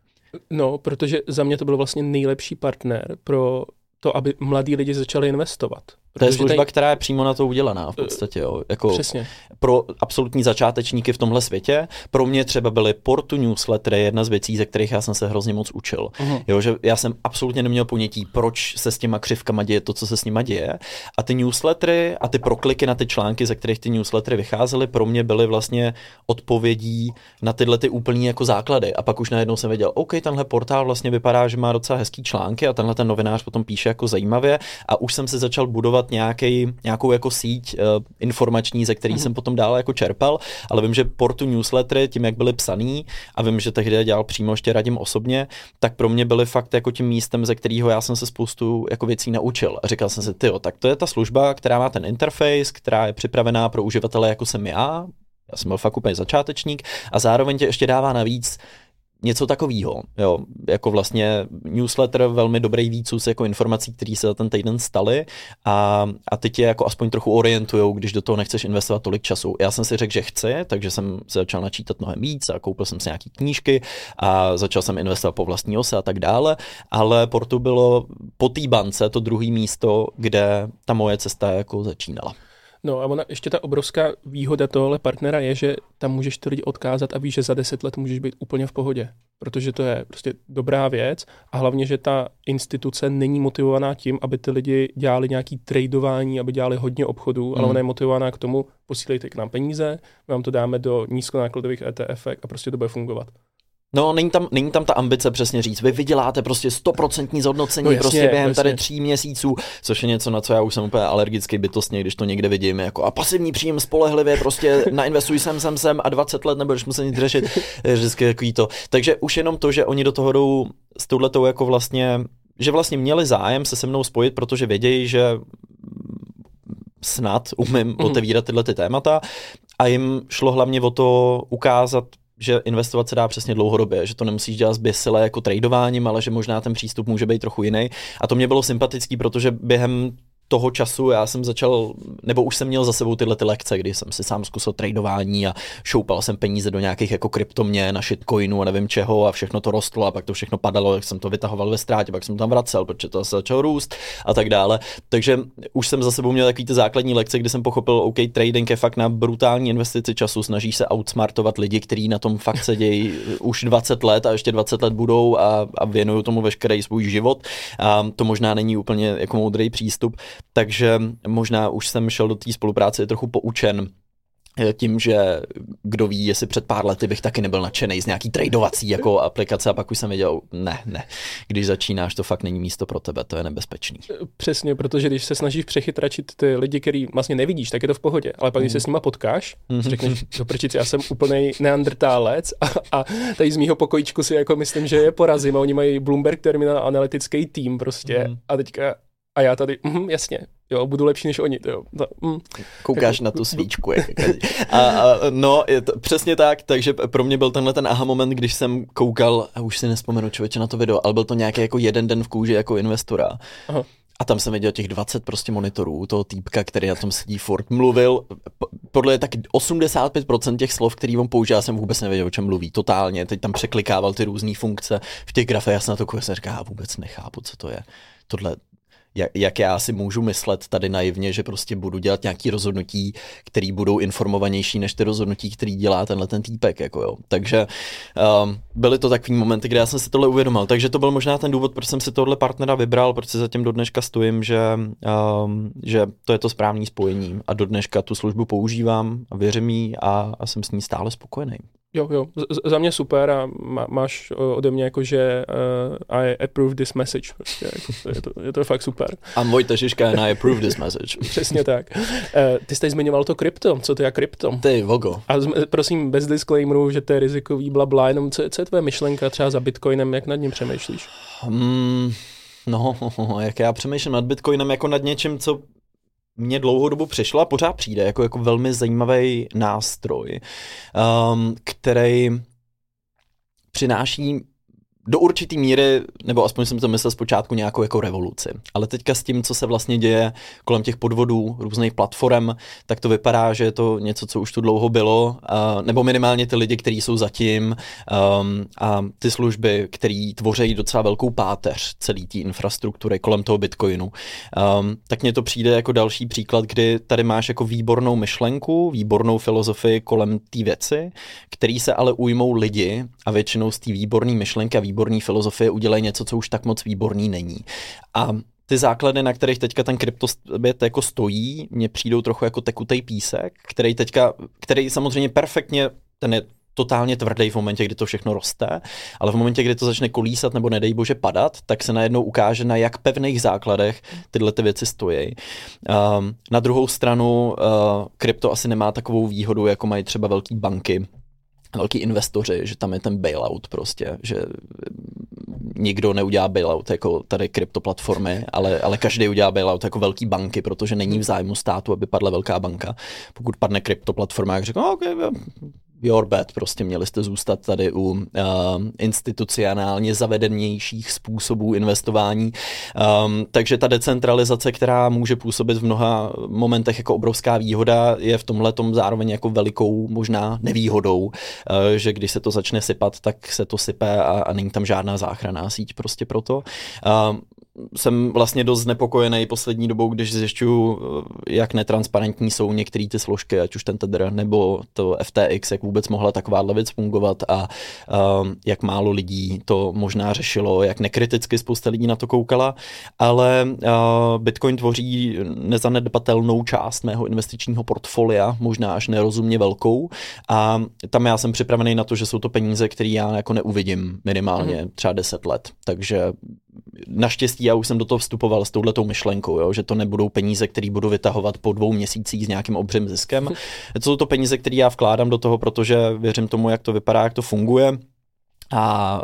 Speaker 1: No, protože za mě to byl vlastně nejlepší partner pro to, aby mladí lidi začali investovat.
Speaker 2: To je služba, tady... která je přímo na to udělaná v podstatě. Jo. Jako
Speaker 1: Přesně.
Speaker 2: Pro absolutní začátečníky v tomhle světě, pro mě třeba byly Portu newslettery jedna z věcí, ze kterých já jsem se hrozně moc učil. Uh-huh. Jo, že já jsem absolutně neměl ponětí, proč se s těma křivkama děje to, co se s nima děje. A ty newslettery a ty prokliky na ty články, ze kterých ty newslettery vycházely, pro mě byly vlastně odpovědí na tyhle ty úplný jako základy. A pak už najednou jsem věděl, OK, tenhle portál vlastně vypadá, že má docela hezký články a tenhle ten novinář potom píše jako zajímavě a už jsem se začal budovat budovat nějaký, nějakou jako síť uh, informační, ze který mm-hmm. jsem potom dál jako čerpal, ale vím, že portu newslettery, tím, jak byly psaný, a vím, že tehdy dělal přímo ještě radím osobně, tak pro mě byly fakt jako tím místem, ze kterého já jsem se spoustu jako věcí naučil. A říkal jsem si, ty, tak to je ta služba, která má ten interface, která je připravená pro uživatele, jako jsem já, já jsem byl fakt úplně začátečník a zároveň tě ještě dává navíc něco takového. Jo, jako vlastně newsletter, velmi dobrý výcus jako informací, které se za ten týden staly a, a ty tě jako aspoň trochu orientujou, když do toho nechceš investovat tolik času. Já jsem si řekl, že chci, takže jsem se začal načítat mnohem víc a koupil jsem si nějaký knížky a začal jsem investovat po vlastní ose a tak dále, ale Portu bylo po té bance to druhé místo, kde ta moje cesta jako začínala.
Speaker 1: No a ona, ještě ta obrovská výhoda tohle partnera je, že tam můžeš to lidi odkázat a víš, že za deset let můžeš být úplně v pohodě. Protože to je prostě dobrá věc a hlavně, že ta instituce není motivovaná tím, aby ty lidi dělali nějaký tradování, aby dělali hodně obchodů, mm. ale ona je motivovaná k tomu, posílejte k nám peníze, my vám to dáme do nízkonákladových ETF a prostě to bude fungovat.
Speaker 2: No, není tam, není tam ta ambice přesně říct, vy vyděláte prostě stoprocentní zhodnocení no, jasně, prostě během jasně. tady tří měsíců, což je něco, na co já už jsem úplně alergický bytostně, když to někde vidím, jako a pasivní příjem spolehlivě, prostě nainvestuj sem, sem, sem a 20 let nebudeš muset nic řešit, je vždycky takový to. Takže už jenom to, že oni do toho jdou s touhletou jako vlastně, že vlastně měli zájem se se mnou spojit, protože vědějí, že snad umím mm. otevírat tyhle ty témata a jim šlo hlavně o to ukázat že investovat se dá přesně dlouhodobě, že to nemusíš dělat zběsile jako tradováním, ale že možná ten přístup může být trochu jiný. A to mě bylo sympatický, protože během toho času já jsem začal, nebo už jsem měl za sebou tyhle ty lekce, kdy jsem si sám zkusil tradování a šoupal jsem peníze do nějakých jako kryptoměn, na shitcoinu a nevím čeho a všechno to rostlo a pak to všechno padalo, jak jsem to vytahoval ve ztrátě, pak jsem tam vracel, protože to se začalo růst a tak dále. Takže už jsem za sebou měl takový ty základní lekce, kdy jsem pochopil, OK, trading je fakt na brutální investici času, snaží se outsmartovat lidi, kteří na tom fakt sedějí už 20 let a ještě 20 let budou a, a věnují tomu veškerý svůj život. A to možná není úplně jako moudrý přístup takže možná už jsem šel do té spolupráce trochu poučen eh, tím, že kdo ví, jestli před pár lety bych taky nebyl nadšený z nějaký tradovací jako aplikace a pak už jsem věděl, ne, ne, když začínáš, to fakt není místo pro tebe, to je nebezpečný.
Speaker 1: Přesně, protože když se snažíš přechytračit ty lidi, který vlastně nevidíš, tak je to v pohodě, ale pak když se s nima potkáš, mm. řekneš, do prčici, já jsem úplný neandrtálec a, a tady z mýho pokojíčku si jako myslím, že je porazím a oni mají Bloomberg Terminal analytický tým prostě mm. a teďka A já tady, mm, jasně, jo, budu lepší než oni, jo. To,
Speaker 2: mm. Koukáš na tu svíčku. Jak a, a, no, je to, přesně tak, takže pro mě byl tenhle ten aha moment, když jsem koukal, a už si nespomenu člověče na to video, ale byl to nějaký jako jeden den v kůži jako investora. Aha. A tam jsem viděl těch 20 prostě monitorů, toho týpka, který na tom sedí furt mluvil. Podle taky 85% těch slov, který on používá, jsem vůbec nevěděl, o čem mluví. Totálně. Teď tam překlikával ty různé funkce v těch grafech. Já jsem na to koukal, jsem říkal, já vůbec nechápu, co to je. Tohle, jak, jak já si můžu myslet tady naivně, že prostě budu dělat nějaké rozhodnutí, které budou informovanější než ty rozhodnutí, který dělá tenhle ten týpek. Jako jo. Takže um, byly to takový momenty, kde já jsem si tohle uvědomil. Takže to byl možná ten důvod, proč jsem si tohle partnera vybral, proč si zatím do dneška stojím, že, um, že to je to správné spojení a do dneška tu službu používám a věřím jí a, a jsem s ní stále spokojený.
Speaker 1: Jo, jo, z- za mě super a má, máš ode mě jako, že uh, I approve this message. Prostě, jako, je, to, je to fakt super.
Speaker 2: A Vojta Žižka and I approve this message.
Speaker 1: Přesně tak. Uh, ty jsi zmiňoval to krypto, co to je krypto?
Speaker 2: Ty, vogo.
Speaker 1: A z, prosím, bez disclaimeru, že to je rizikový, bla, bla, jenom co, co je tvoje myšlenka třeba za Bitcoinem, jak nad ním přemýšlíš?
Speaker 2: Hmm, no, jak já přemýšlím nad Bitcoinem jako nad něčím, co mě dlouhou dobu přišlo a pořád přijde jako, jako velmi zajímavý nástroj, um, který přináší do určitý míry, nebo aspoň jsem to myslel zpočátku, nějakou jako revoluci. Ale teďka s tím, co se vlastně děje kolem těch podvodů, různých platform, tak to vypadá, že je to něco, co už tu dlouho bylo, uh, nebo minimálně ty lidi, kteří jsou zatím um, a ty služby, které tvoří docela velkou páteř celé té infrastruktury kolem toho Bitcoinu. Um, tak mně to přijde jako další příklad, kdy tady máš jako výbornou myšlenku, výbornou filozofii kolem té věci, který se ale ujmou lidi a většinou z té výborné myšlenky a výborný filozofie udělají něco, co už tak moc výborný není. A ty základy, na kterých teďka ten kryptobět jako stojí, mně přijdou trochu jako tekutej písek, který teďka, který samozřejmě perfektně, ten je totálně tvrdý v momentě, kdy to všechno roste, ale v momentě, kdy to začne kolísat nebo nedej bože padat, tak se najednou ukáže, na jak pevných základech tyhle ty věci stojí. Um, na druhou stranu, uh, krypto asi nemá takovou výhodu, jako mají třeba velké banky, velký investoři, že tam je ten bailout prostě, že nikdo neudělá bailout jako tady kryptoplatformy, ale, ale každý udělá bailout jako velký banky, protože není v zájmu státu, aby padla velká banka. Pokud padne kryptoplatforma, jak řeknu, OK, your bad, prostě měli jste zůstat tady u uh, institucionálně zavedenějších způsobů investování. Um, takže ta decentralizace, která může působit v mnoha momentech jako obrovská výhoda, je v tomhle zároveň jako velikou možná nevýhodou, uh, že když se to začne sypat, tak se to sype a, a není tam žádná záchranná síť prostě proto. Um, jsem vlastně dost znepokojený poslední dobou, když zjišťuju, jak netransparentní jsou některé ty složky, ať už ten Tether nebo to FTX, jak vůbec mohla takováhle věc fungovat a um, jak málo lidí to možná řešilo, jak nekriticky spousta lidí na to koukala, ale uh, Bitcoin tvoří nezanedbatelnou část mého investičního portfolia, možná až nerozumně velkou. A tam já jsem připravený na to, že jsou to peníze, které já jako neuvidím minimálně mm. třeba 10 let, takže naštěstí já už jsem do toho vstupoval s touhletou myšlenkou, jo, že to nebudou peníze, které budu vytahovat po dvou měsících s nějakým obřím ziskem. To jsou to peníze, které já vkládám do toho, protože věřím tomu, jak to vypadá, jak to funguje a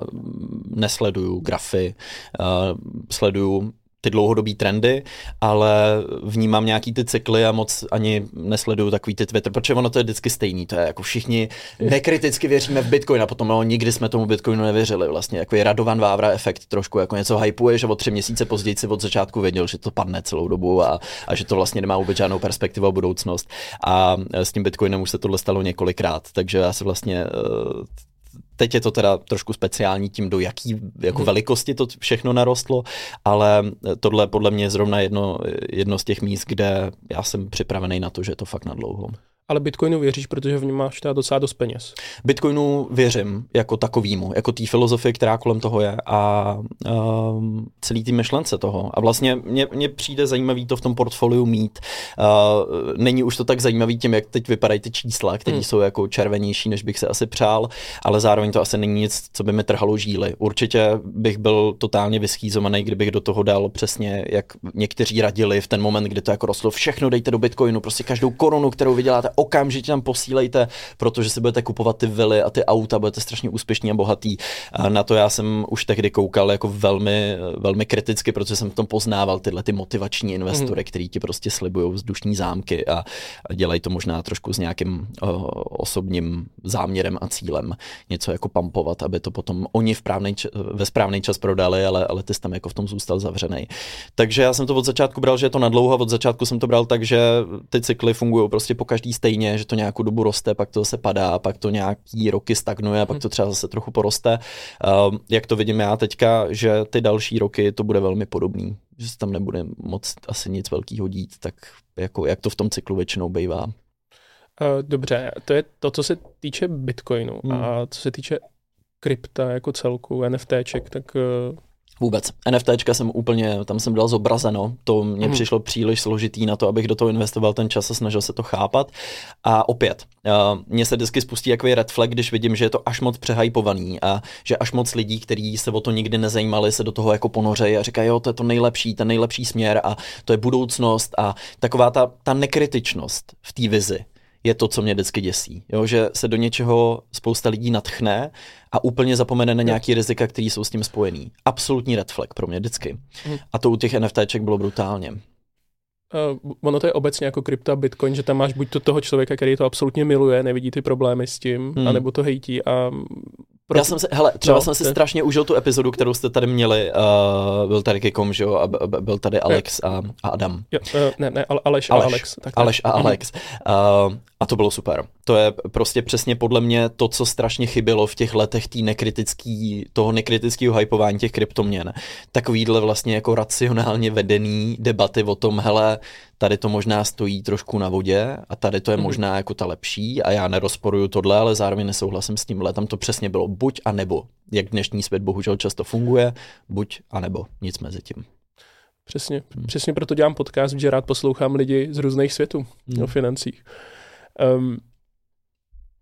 Speaker 2: nesleduju grafy, uh, sleduju ty dlouhodobé trendy, ale vnímám nějaký ty cykly a moc ani nesleduju takový ty Twitter, protože ono to je vždycky stejný, to je jako všichni nekriticky věříme v Bitcoin a potom no, nikdy jsme tomu Bitcoinu nevěřili vlastně, jako je Radovan Vávra efekt trošku, jako něco hypuje, že o tři měsíce později si od začátku věděl, že to padne celou dobu a, a že to vlastně nemá vůbec žádnou perspektivu a budoucnost. A s tím Bitcoinem už se tohle stalo několikrát, takže já se vlastně uh, Teď je to teda trošku speciální tím, do jaký jako hmm. velikosti to všechno narostlo, ale tohle podle mě je zrovna jedno, jedno z těch míst, kde já jsem připravený na to, že je to fakt na dlouho
Speaker 1: ale Bitcoinu věříš, protože v něm máš teda docela dost peněz.
Speaker 2: Bitcoinu věřím jako takovýmu, jako té filozofii, která kolem toho je a um, celý ty myšlence toho. A vlastně mně, přijde zajímavý to v tom portfoliu mít. Uh, není už to tak zajímavý tím, jak teď vypadají ty čísla, které hmm. jsou jako červenější, než bych se asi přál, ale zároveň to asi není nic, co by mi trhalo žíly. Určitě bych byl totálně vyschýzovaný, kdybych do toho dal přesně, jak někteří radili v ten moment, kdy to jako rostlo, všechno dejte do Bitcoinu, prostě každou korunu, kterou vyděláte, okamžitě tam posílejte, protože si budete kupovat ty vily a ty auta, budete strašně úspěšní a bohatý. A na to já jsem už tehdy koukal jako velmi, velmi kriticky, protože jsem v tom poznával tyhle ty motivační investory, mm. který ti prostě slibují vzdušní zámky a dělají to možná trošku s nějakým uh, osobním záměrem a cílem. Něco jako pampovat, aby to potom oni v právnej, ve správný čas prodali, ale, ale ty jsi tam jako v tom zůstal zavřený. Takže já jsem to od začátku bral, že je to nadlouho, od začátku jsem to bral tak, že ty cykly fungují prostě po každý stejně, že to nějakou dobu roste, pak to zase padá, pak to nějaký roky stagnuje, pak to třeba zase trochu poroste. Uh, jak to vidím já teďka, že ty další roky to bude velmi podobný, že se tam nebude moc asi nic velkého dít, tak jako jak to v tom cyklu většinou bývá.
Speaker 1: Dobře, to je to, co se týče Bitcoinu hmm. a co se týče krypta jako celku, NFTček, tak uh,
Speaker 2: Vůbec. NFTčka jsem úplně, tam jsem dal zobrazeno, to mně mm. přišlo příliš složitý na to, abych do toho investoval ten čas a snažil se to chápat. A opět, uh, mně se vždycky spustí jako red flag, když vidím, že je to až moc přehypovaný a že až moc lidí, kteří se o to nikdy nezajímali, se do toho jako ponořejí a říkají, jo, to je to nejlepší, ten nejlepší směr a to je budoucnost a taková ta, ta nekritičnost v té vizi je to, co mě vždycky děsí. Jo, že se do něčeho spousta lidí natchne a úplně zapomene na nějaký rizika, které jsou s tím spojený. Absolutní red flag pro mě vždycky. Hmm. A to u těch NFTček bylo brutálně.
Speaker 1: Uh, ono to je obecně jako krypta, bitcoin, že tam máš buď to toho člověka, který to absolutně miluje, nevidí ty problémy s tím, hmm. anebo to hejtí a
Speaker 2: proto... Já jsem se, hele, třeba no, jsem si strašně užil tu epizodu, kterou jste tady měli, uh, byl tady Kikom, že jo, a byl tady Alex a, a Adam.
Speaker 1: Jo, uh, ne, ne, Aleš, Aleš a Alex.
Speaker 2: Tak Aleš a mhm. Alex. Uh, a to bylo super. To je prostě přesně podle mě to, co strašně chybělo v těch letech tý nekritický, toho nekritického hypování těch kryptoměn. Takovýhle vlastně jako racionálně vedený debaty o tom, hele, tady to možná stojí trošku na vodě a tady to je mm. možná jako ta lepší a já nerozporuju tohle, ale zároveň nesouhlasím s tímhle. Tam to přesně bylo buď a nebo. Jak dnešní svět bohužel často funguje, buď a nebo, nic mezi tím.
Speaker 1: Přesně, hmm. přesně proto dělám podcast, že rád poslouchám lidi z různých světů hmm. o financích. Um,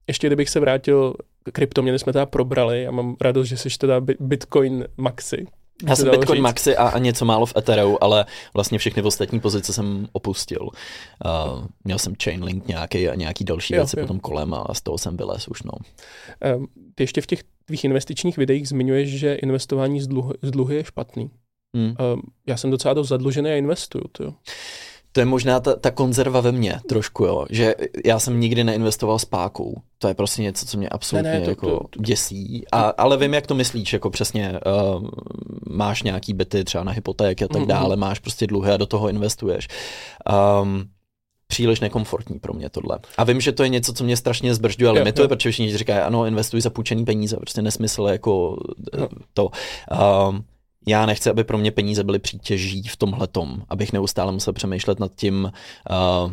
Speaker 1: ještě kdybych se vrátil k kryptoměny, jsme teda probrali a mám radost, že jsi teda Bitcoin Maxi.
Speaker 2: Já jsem Bitcoin říct. Maxi a, a něco málo v Ethereu, ale vlastně všechny ostatní pozice jsem opustil. Uh, měl jsem Chainlink nějaký a nějaký další jo, věci jo. potom kolem a z toho jsem vylez už. No.
Speaker 1: Um, ty ještě v těch tvých investičních videích zmiňuješ, že investování z dluhy, z dluhy je špatný. Hmm. Um, já jsem docela dost zadlužený a investuju. To
Speaker 2: to je možná ta, ta konzerva ve mně trošku, jo, že já jsem nikdy neinvestoval s pákou. To je prostě něco, co mě absolutně ne, ne, to, jako to, to, děsí. A, ale vím, jak to myslíš, jako přesně uh, máš nějaký byty třeba na hypotéky a tak mm-hmm. dále, máš prostě dluhy a do toho investuješ. Um, příliš nekomfortní pro mě tohle. A vím, že to je něco, co mě strašně zbržďuje a limituje, protože všichni říkají, ano, investuj za půjčený peníze, prostě nesmysl jako no. to. Um, já nechci, aby pro mě peníze byly přítěží v tomhle tom, abych neustále musel přemýšlet nad tím, uh,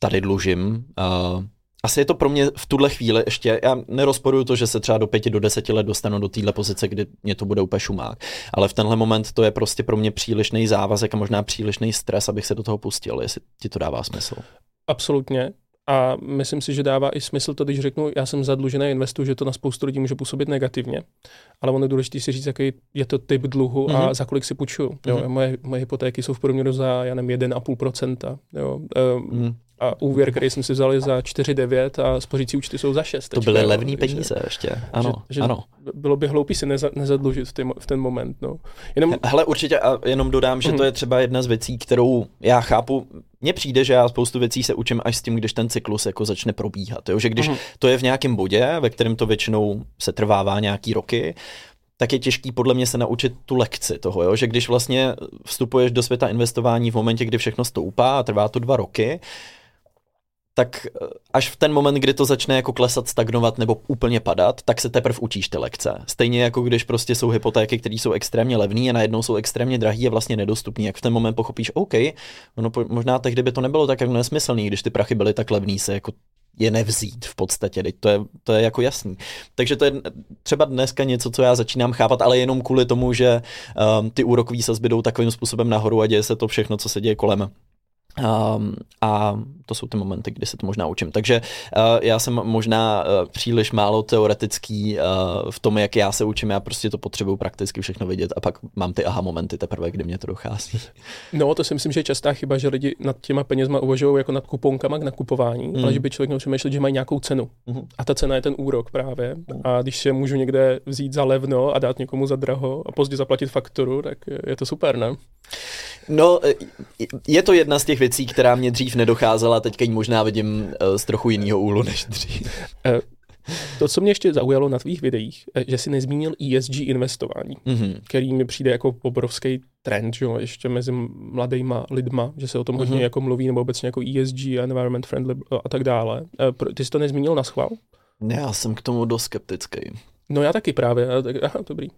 Speaker 2: tady dlužím. Uh, asi je to pro mě v tuhle chvíli ještě, já nerozporuju to, že se třeba do pěti, do deseti let dostanu do téhle pozice, kdy mě to bude úplně šumák. Ale v tenhle moment to je prostě pro mě přílišný závazek a možná přílišný stres, abych se do toho pustil, jestli ti to dává smysl.
Speaker 1: Absolutně. A myslím si, že dává i smysl to, když řeknu, já jsem zadlužený investu, že to na spoustu lidí může působit negativně. Ale ono je důležité si říct, jaký je to typ dluhu mm-hmm. a mhm. za kolik si půjčuju. Mm-hmm. Jo, moje, moje hypotéky jsou v průměru za, já nevím, 1,5%. Jo. Um, mm a úvěr, který jsem si vzal je za 4,9 a spořící účty jsou za 6.
Speaker 2: To byly levné peníze že, ještě, ano, že, že
Speaker 1: ano. Bylo by hloupý si neza, nezadlužit v, tý, v ten moment. No.
Speaker 2: Jenom... Hele, určitě a jenom dodám, že mm. to je třeba jedna z věcí, kterou já chápu, mně přijde, že já spoustu věcí se učím až s tím, když ten cyklus jako začne probíhat. Jo? Že když mm. to je v nějakém bodě, ve kterém to většinou se trvává nějaký roky, tak je těžký podle mě se naučit tu lekci toho, jo? že když vlastně vstupuješ do světa investování v momentě, kdy všechno stoupá a trvá to dva roky, tak eh, až v ten moment, kdy to začne jako klesat, stagnovat nebo úplně padat, tak se teprve učíš ty lekce. Stejně jako když prostě jsou hypotéky, které jsou extrémně levné a najednou jsou extrémně drahé a vlastně nedostupné, jak v ten moment pochopíš, OK, ono po, možná tehdy by to nebylo tak jako nesmyslný, když ty prachy byly tak levný, se jako je nevzít v podstatě, teď to je, to je jako jasný. Takže to je třeba dneska něco, co já začínám chápat, ale jenom kvůli tomu, že um, ty úrokové sazby jdou takovým způsobem nahoru a děje se to všechno, co se děje kolem Um, a to jsou ty momenty, kdy se to možná učím. Takže uh, já jsem možná uh, příliš málo teoretický uh, v tom, jak já se učím, já prostě to potřebuju prakticky všechno vidět a pak mám ty aha momenty teprve, kdy mě to dochází.
Speaker 1: No, to si myslím, že je častá chyba, že lidi nad těma penězma uvažují jako nad kuponkama k nakupování, mm. ale že by člověk měl přemýšlet, že mají nějakou cenu. Mm. A ta cena je ten úrok právě. Mm. A když se můžu někde vzít za levno a dát někomu za draho a později zaplatit fakturu, tak je to super, ne?
Speaker 2: No, je to jedna z těch věcí, která mě dřív nedocházela, teďka ji možná vidím eh, z trochu jiného úhlu než dřív.
Speaker 1: Eh, to, co mě ještě zaujalo na tvých videích, eh, že jsi nezmínil ESG investování, mm-hmm. který mi přijde jako obrovský trend, že jo, ještě mezi mladýma lidma, že se o tom mm-hmm. hodně jako mluví, nebo obecně jako ESG, environment friendly a tak dále. Ty jsi to nezmínil na schvál?
Speaker 2: Ne, já jsem k tomu dost skeptický.
Speaker 1: No já taky právě, aha, dobrý.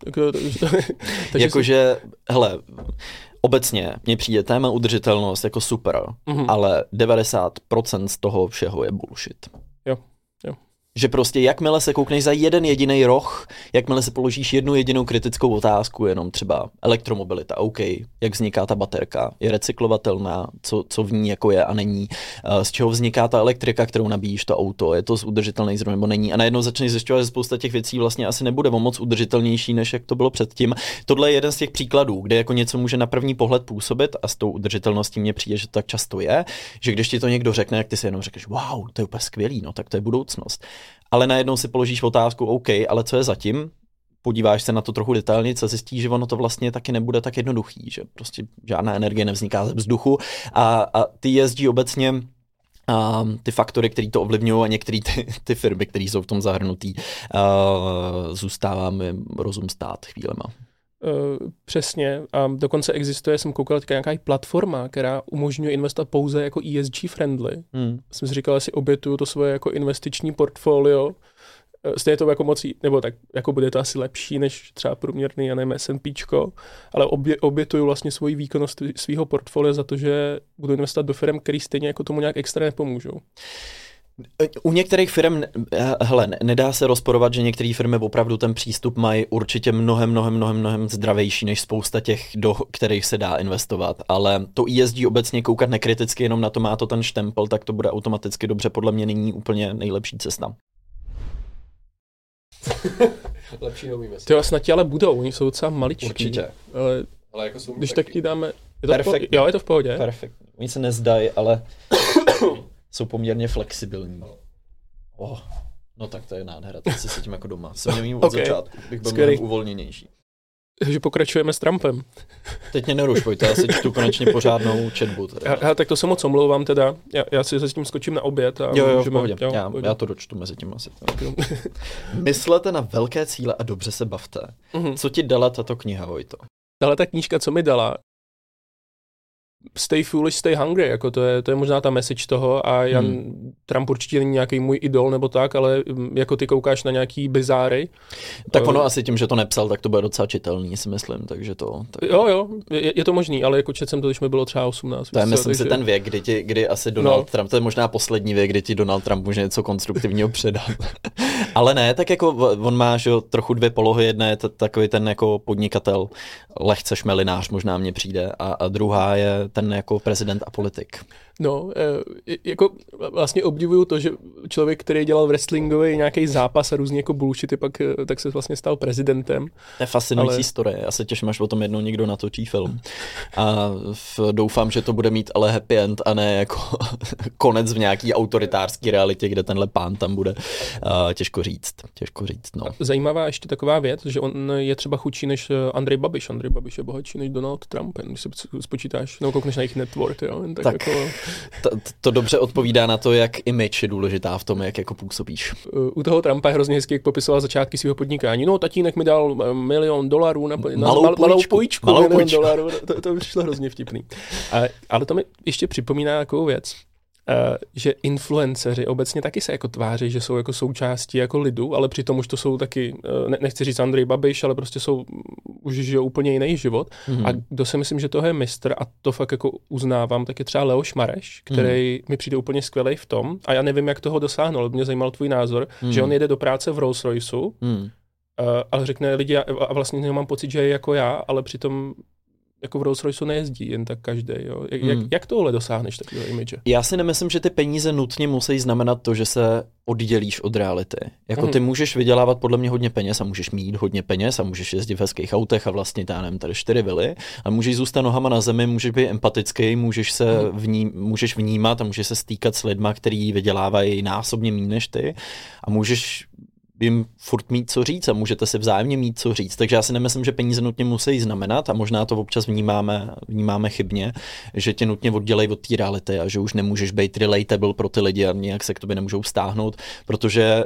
Speaker 2: Jakože, hele, obecně mně přijde téma udržitelnost jako super, mm-hmm. ale 90% z toho všeho je bullshit. Že prostě jakmile se koukneš za jeden jediný roh, jakmile se položíš jednu jedinou kritickou otázku, jenom třeba elektromobilita, OK, jak vzniká ta baterka, je recyklovatelná, co, co v ní jako je a není, eh, z čeho vzniká ta elektrika, kterou nabíjíš to auto, je to udržitelný zdroj nebo není a najednou začneš zjišťovat, že spousta těch věcí vlastně asi nebude o moc udržitelnější, než jak to bylo předtím. Tohle je jeden z těch příkladů, kde jako něco může na první pohled působit a s tou udržitelností mně přijde, že to tak často je, že když ti to někdo řekne, jak ty si jenom řekneš, wow, to je úplně skvělý, no tak to je budoucnost ale najednou si položíš otázku, OK, ale co je zatím? Podíváš se na to trochu detailně, co zjistíš, že ono to vlastně taky nebude tak jednoduchý, že prostě žádná energie nevzniká ze vzduchu a, a ty jezdí obecně a ty faktory, které to ovlivňují a některé ty, ty firmy, které jsou v tom zahrnutý, zůstává mi rozum stát chvílema.
Speaker 1: Uh, přesně. A dokonce existuje, jsem koukal, nějaká platforma, která umožňuje investovat pouze jako ESG friendly. Hmm. Jsem si říkal, si obětuju to svoje jako investiční portfolio. Uh, stejně to jako moc, nebo tak jako bude to asi lepší než třeba průměrný, já nevím, S&Pčko, ale obě, obětuju vlastně svoji výkonnost svého portfolia za to, že budu investovat do firm, který stejně jako tomu nějak extra nepomůžou.
Speaker 2: U některých firm, hele, nedá se rozporovat, že některé firmy opravdu ten přístup mají určitě mnohem, mnohem, mnohem, mnohem zdravější než spousta těch, do kterých se dá investovat, ale to ESG obecně koukat nekriticky, jenom na to má to ten štempel, tak to bude automaticky dobře, podle mě není úplně nejlepší cesta.
Speaker 1: Lepší neumíme. Ty snad ti ale budou, oni jsou docela maličký.
Speaker 2: Určitě.
Speaker 1: Ale, ale jako jsou když tak ti dáme... Je to Perfect. v po... Jo, je to v pohodě.
Speaker 2: Perfekt. Oni se nezdají, ale jsou poměrně flexibilní. Oh, no tak to je nádhera, teď se cítím jako doma. Jsem měl od okay. začátku, bych byl mnohem uvolněnější.
Speaker 1: Takže pokračujeme s Trumpem.
Speaker 2: Teď mě neruš, pojďte, já si čtu konečně pořádnou četbu.
Speaker 1: Já, tak to se moc omlouvám teda, já, já si se s tím skočím na oběd. A
Speaker 2: jo, jo, můžeme, pohodě. jo já, pohodě. já to dočtu mezi tím asi. Myslete na velké cíle a dobře se bavte. Mm-hmm. Co ti dala tato kniha, Vojto?
Speaker 1: Tahle ta knížka, co mi dala, stay foolish, stay hungry, jako to je, to je možná ta message toho a Jan hmm. Trump určitě není nějaký můj idol nebo tak, ale mm, jako ty koukáš na nějaký bizáry.
Speaker 2: Tak ono uh, asi tím, že to nepsal, tak to bude docela čitelný, si myslím, takže to... Tak...
Speaker 1: Jo, jo, je, je, to možný, ale jako čet jsem to, když mi bylo třeba 18.
Speaker 2: To je, myslím takže... si, ten věk, kdy, ti, kdy asi Donald no. Trump, to je možná poslední věk, kdy ti Donald Trump může něco konstruktivního předat. ale ne, tak jako on má že, trochu dvě polohy, jedna je takový ten jako podnikatel, lehce šmelinář možná mně přijde a, a druhá je ten jako prezident a politik.
Speaker 1: No, e, jako vlastně obdivuju to, že člověk, který dělal wrestlingový nějaký zápas a různě jako bullshity, pak e, tak se vlastně stal prezidentem.
Speaker 2: To je fascinující ale... historie. Já se těším, až o tom jednou někdo natočí film. A v, doufám, že to bude mít ale happy end a ne jako konec v nějaký autoritářský realitě, kde tenhle pán tam bude. Uh, těžko říct. Těžko říct, no.
Speaker 1: Zajímavá ještě taková věc, že on je třeba chudší než Andrej Babiš. Andrej Babiš je bohatší než Donald Trump, když se spočítáš, nebo koukneš na jejich network, jo, tak, tak. Jako
Speaker 2: to, to dobře odpovídá na to, jak image je důležitá v tom, jak jako působíš.
Speaker 1: U toho Trumpa je hrozně hezky, jak popisoval začátky svého podnikání. No, tatínek mi dal eh, milion dolarů na, na
Speaker 2: malou, mal, malou půjčku,
Speaker 1: malou milion půjčku. dolarů. To, to přišlo hrozně vtipný. A, ale to mi ještě připomíná takovou věc. Uh, že influenceři obecně taky se jako tváří, že jsou jako součástí jako lidu, ale přitom už to jsou taky, uh, ne, nechci říct Andrej Babiš, ale prostě jsou, už žijou úplně jiný život. Mm-hmm. A kdo si myslím, že to je mistr a to fakt jako uznávám, tak je třeba Leoš Mareš, který mm. mi přijde úplně skvělý v tom a já nevím, jak toho dosáhnul, mě zajímal tvůj názor, mm. že on jede do práce v Rolls Royceu, mm. uh, ale řekne lidi, a vlastně nemám pocit, že je jako já, ale přitom jako v Rolls Royce nejezdí jen tak každý. Jo? Jak, hmm. jak, jak tohle dosáhneš takového image?
Speaker 2: Já si nemyslím, že ty peníze nutně musí znamenat to, že se oddělíš od reality. Jako hmm. ty můžeš vydělávat podle mě hodně peněz a můžeš mít hodně peněz a můžeš jezdit v hezkých autech a vlastně já nevím, tady čtyři vily a můžeš zůstat nohama na zemi, můžeš být empatický, můžeš se hmm. vní, můžeš vnímat a můžeš se stýkat s lidma, kteří vydělávají násobně méně než ty a můžeš jim furt mít co říct a můžete si vzájemně mít co říct. Takže já si nemyslím, že peníze nutně musí znamenat a možná to občas vnímáme, vnímáme chybně, že tě nutně oddělej od té reality a že už nemůžeš být relatable pro ty lidi a nějak se k tobě nemůžou stáhnout, protože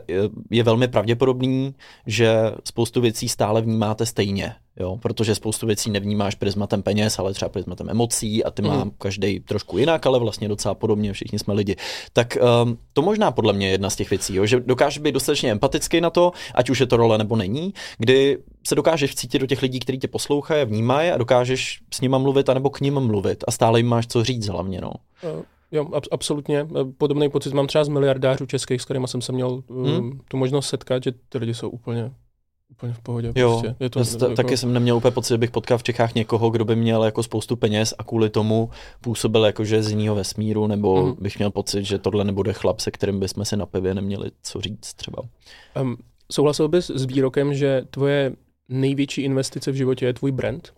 Speaker 2: je velmi pravděpodobný, že spoustu věcí stále vnímáte stejně. Jo, protože spoustu věcí nevnímáš prismatem peněz, ale třeba prismatem emocí a ty mm. má každý trošku jinak, ale vlastně docela podobně, všichni jsme lidi. Tak um, to možná podle mě je jedna z těch věcí, jo, že dokážeš být dostatečně empatický na to, ať už je to role nebo není, kdy se dokážeš vcítit do těch lidí, kteří tě poslouchají a vnímají a dokážeš s nima mluvit anebo k ním mluvit a stále jim máš co říct hlavně. No.
Speaker 1: Uh. Jo, ab- absolutně. Podobný pocit mám třeba z miliardářů českých, s kterými jsem se měl um, hmm. tu možnost setkat, že ty lidi jsou úplně úplně v pohodě.
Speaker 2: Jo, prostě. je to, jako... taky jsem neměl úplně pocit, že bych potkal v Čechách někoho, kdo by měl jako spoustu peněz a kvůli tomu působil jako, že z jiného vesmíru, nebo mm. bych měl pocit, že tohle nebude chlap, se kterým bychom si na pivě neměli co říct třeba.
Speaker 1: Um, souhlasil bys s výrokem, že tvoje největší investice v životě je tvůj brand?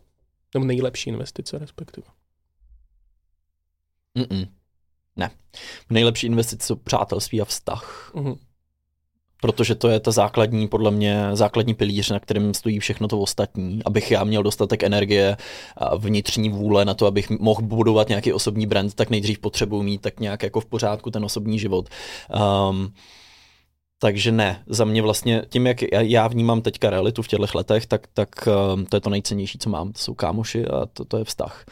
Speaker 1: Nebo nejlepší investice respektive?
Speaker 2: Mm-mm. Ne. Nejlepší investice jsou přátelství a vztah. Mm-hmm protože to je ta základní, podle mě, základní pilíř, na kterém stojí všechno to ostatní, abych já měl dostatek energie a vnitřní vůle na to, abych mohl budovat nějaký osobní brand, tak nejdřív potřebuji mít tak nějak jako v pořádku ten osobní život. Um, takže ne, za mě vlastně tím, jak já vnímám teďka realitu v těchto letech, tak, tak um, to je to nejcennější, co mám. To jsou kámoši a to, to je vztah.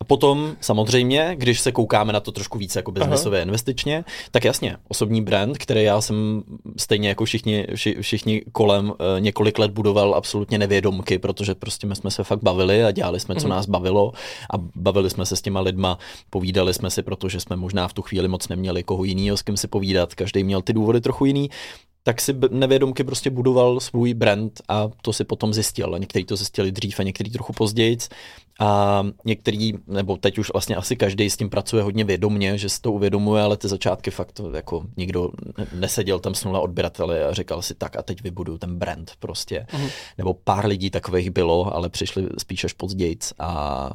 Speaker 2: A potom samozřejmě, když se koukáme na to trošku více jako biznesově investičně, tak jasně, osobní brand, který já jsem stejně jako všichni, vši, všichni kolem e, několik let budoval absolutně nevědomky, protože prostě my jsme se fakt bavili a dělali jsme, co mm. nás bavilo a bavili jsme se s těma lidma, povídali jsme si, protože jsme možná v tu chvíli moc neměli koho jiného, s kým si povídat, každý měl ty důvody trochu jiný, tak si nevědomky prostě budoval svůj brand a to si potom zjistil. A někteří to zjistili dřív a někteří trochu později. A některý, nebo teď už vlastně asi každý s tím pracuje hodně vědomně, že si to uvědomuje, ale ty začátky fakt jako nikdo neseděl tam s nula odběrateli a říkal si tak a teď vybudu ten brand prostě. Mm. Nebo pár lidí takových bylo, ale přišli spíš až později a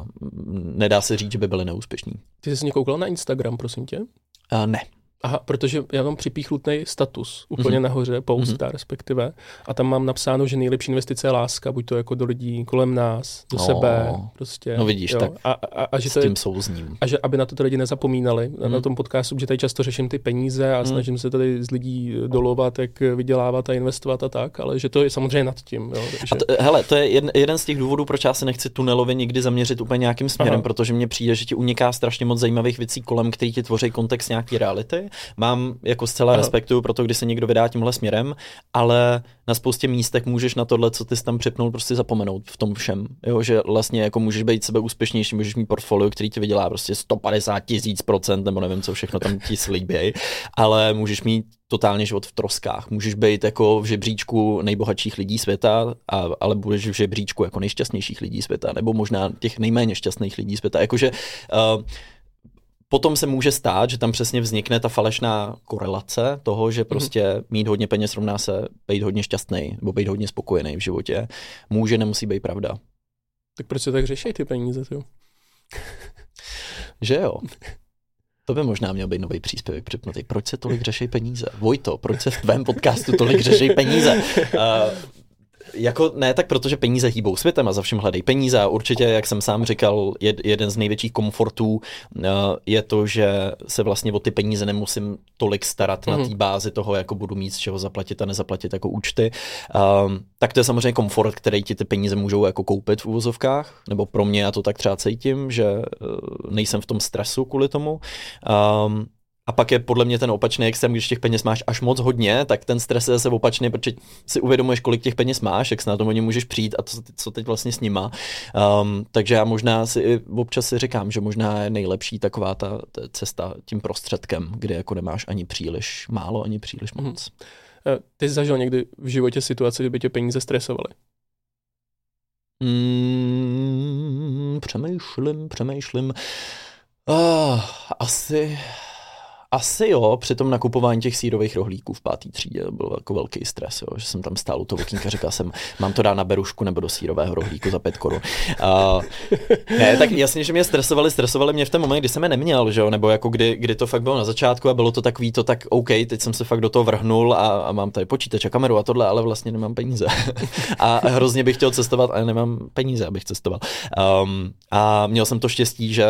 Speaker 2: nedá se říct, že by byli neúspěšní.
Speaker 1: Ty jsi koukal na Instagram, prosím tě?
Speaker 2: Uh, ne.
Speaker 1: Aha, protože já mám připíchlutný status úplně mm-hmm. nahoře, posta mm-hmm. respektive, a tam mám napsáno, že nejlepší investice je láska, buď to jako do lidí kolem nás, do no, sebe, prostě.
Speaker 2: No vidíš, jo. tak a, a, a, že s tím souzním.
Speaker 1: A že aby na to ty lidi nezapomínali, mm. na tom podcastu, že tady často řeším ty peníze a mm. snažím se tady z lidí dolovat, jak vydělávat a investovat a tak, ale že to je samozřejmě nad tím. Jo,
Speaker 2: že... a to, hele, to je jeden, jeden z těch důvodů, proč já se nechci tunelově nikdy zaměřit úplně nějakým směrem, Aha. protože mně přijde, že ti uniká strašně moc zajímavých věcí kolem, který ti tvoří kontext nějaký reality mám jako zcela Aha. respektuju pro to, když se někdo vydá tímhle směrem, ale na spoustě místech můžeš na tohle, co ty jsi tam přepnul, prostě zapomenout v tom všem. Jo, že vlastně jako můžeš být sebe úspěšnější, můžeš mít portfolio, který ti vydělá prostě 150 tisíc procent, nebo nevím, co všechno tam ti slíbí, ale můžeš mít totálně život v troskách. Můžeš být jako v žebříčku nejbohatších lidí světa, a, ale budeš v žebříčku jako nejšťastnějších lidí světa, nebo možná těch nejméně šťastných lidí světa. Jakože uh, potom se může stát, že tam přesně vznikne ta falešná korelace toho, že mhm. prostě mít hodně peněz rovná se být hodně šťastný nebo být hodně spokojený v životě. Může, nemusí být pravda.
Speaker 1: Tak proč se tak řeší ty peníze, ty?
Speaker 2: že jo. To by možná měl být nový příspěvek připnutý. Proč se tolik řeší peníze? Vojto, proč se v tvém podcastu tolik řeší peníze? Uh, jako ne tak protože peníze hýbou světem a za všem hledají peníze a určitě, jak jsem sám říkal, jed, jeden z největších komfortů uh, je to, že se vlastně o ty peníze nemusím tolik starat mm-hmm. na mhm. té bázi toho, jako budu mít z čeho zaplatit a nezaplatit jako účty. Um, tak to je samozřejmě komfort, který ti ty peníze můžou jako koupit v úvozovkách, nebo pro mě já to tak třeba cítím, že uh, nejsem v tom stresu kvůli tomu. Um, a pak je podle mě ten opačný extrém, když těch peněz máš až moc hodně, tak ten stres je zase opačný, protože si uvědomuješ, kolik těch peněz máš, jak se na tom oni můžeš přijít a to, co teď vlastně s nima. Um, takže já možná si občas si říkám, že možná je nejlepší taková ta, ta cesta tím prostředkem, kde jako nemáš ani příliš málo, ani příliš moc. Hmm.
Speaker 1: Ty jsi zažil někdy v životě situaci, kdyby tě peníze stresovaly?
Speaker 2: Mm, přemýšlím, přemýšlím. Uh, asi, asi jo, při tom nakupování těch sírových rohlíků v pátý třídě byl jako velký stres, jo, že jsem tam stál u toho okýnka, říkal jsem, mám to dát na berušku nebo do sírového rohlíku za pět korun. Uh, ne, tak jasně, že mě stresovali, stresovali mě v ten moment, kdy jsem je neměl, že jo, nebo jako kdy, kdy to fakt bylo na začátku a bylo to takový to tak OK, teď jsem se fakt do toho vrhnul a, a mám tady počítač a kameru a tohle, ale vlastně nemám peníze. a hrozně bych chtěl cestovat, ale nemám peníze, abych cestoval. Um, a měl jsem to štěstí, že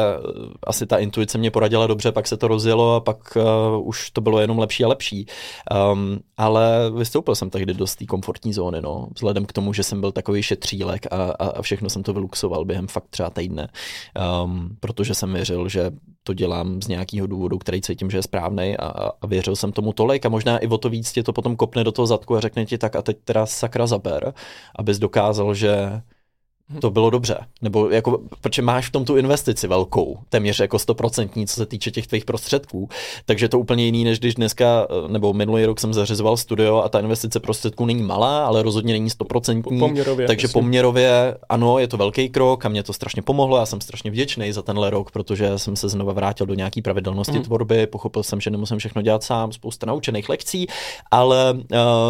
Speaker 2: asi ta intuice mě poradila dobře, pak se to rozjelo a pak uh, už to bylo jenom lepší a lepší. Um, ale vystoupil jsem tehdy do té komfortní zóny, no, vzhledem k tomu, že jsem byl takový šetřílek a, a, a všechno jsem to vyluxoval během fakt třeba týdne, um, protože jsem věřil, že to dělám z nějakého důvodu, který cítím, že je správný a, a věřil jsem tomu tolik a možná i o to víc tě to potom kopne do toho zadku a řekne ti tak a teď teda sakra zaber, abys dokázal, že to bylo dobře. Nebo jako, protože máš v tom tu investici velkou, téměř jako stoprocentní, co se týče těch tvých prostředků. Takže to úplně jiný, než když dneska, nebo minulý rok jsem zařizoval studio a ta investice prostředků není malá, ale rozhodně není stoprocentní.
Speaker 1: Poměrově.
Speaker 2: Takže myslím. poměrově, ano, je to velký krok a mě to strašně pomohlo. Já jsem strašně vděčný za tenhle rok, protože jsem se znova vrátil do nějaký pravidelnosti mm. tvorby. Pochopil jsem, že nemusím všechno dělat sám, spousta naučených lekcí, ale uh,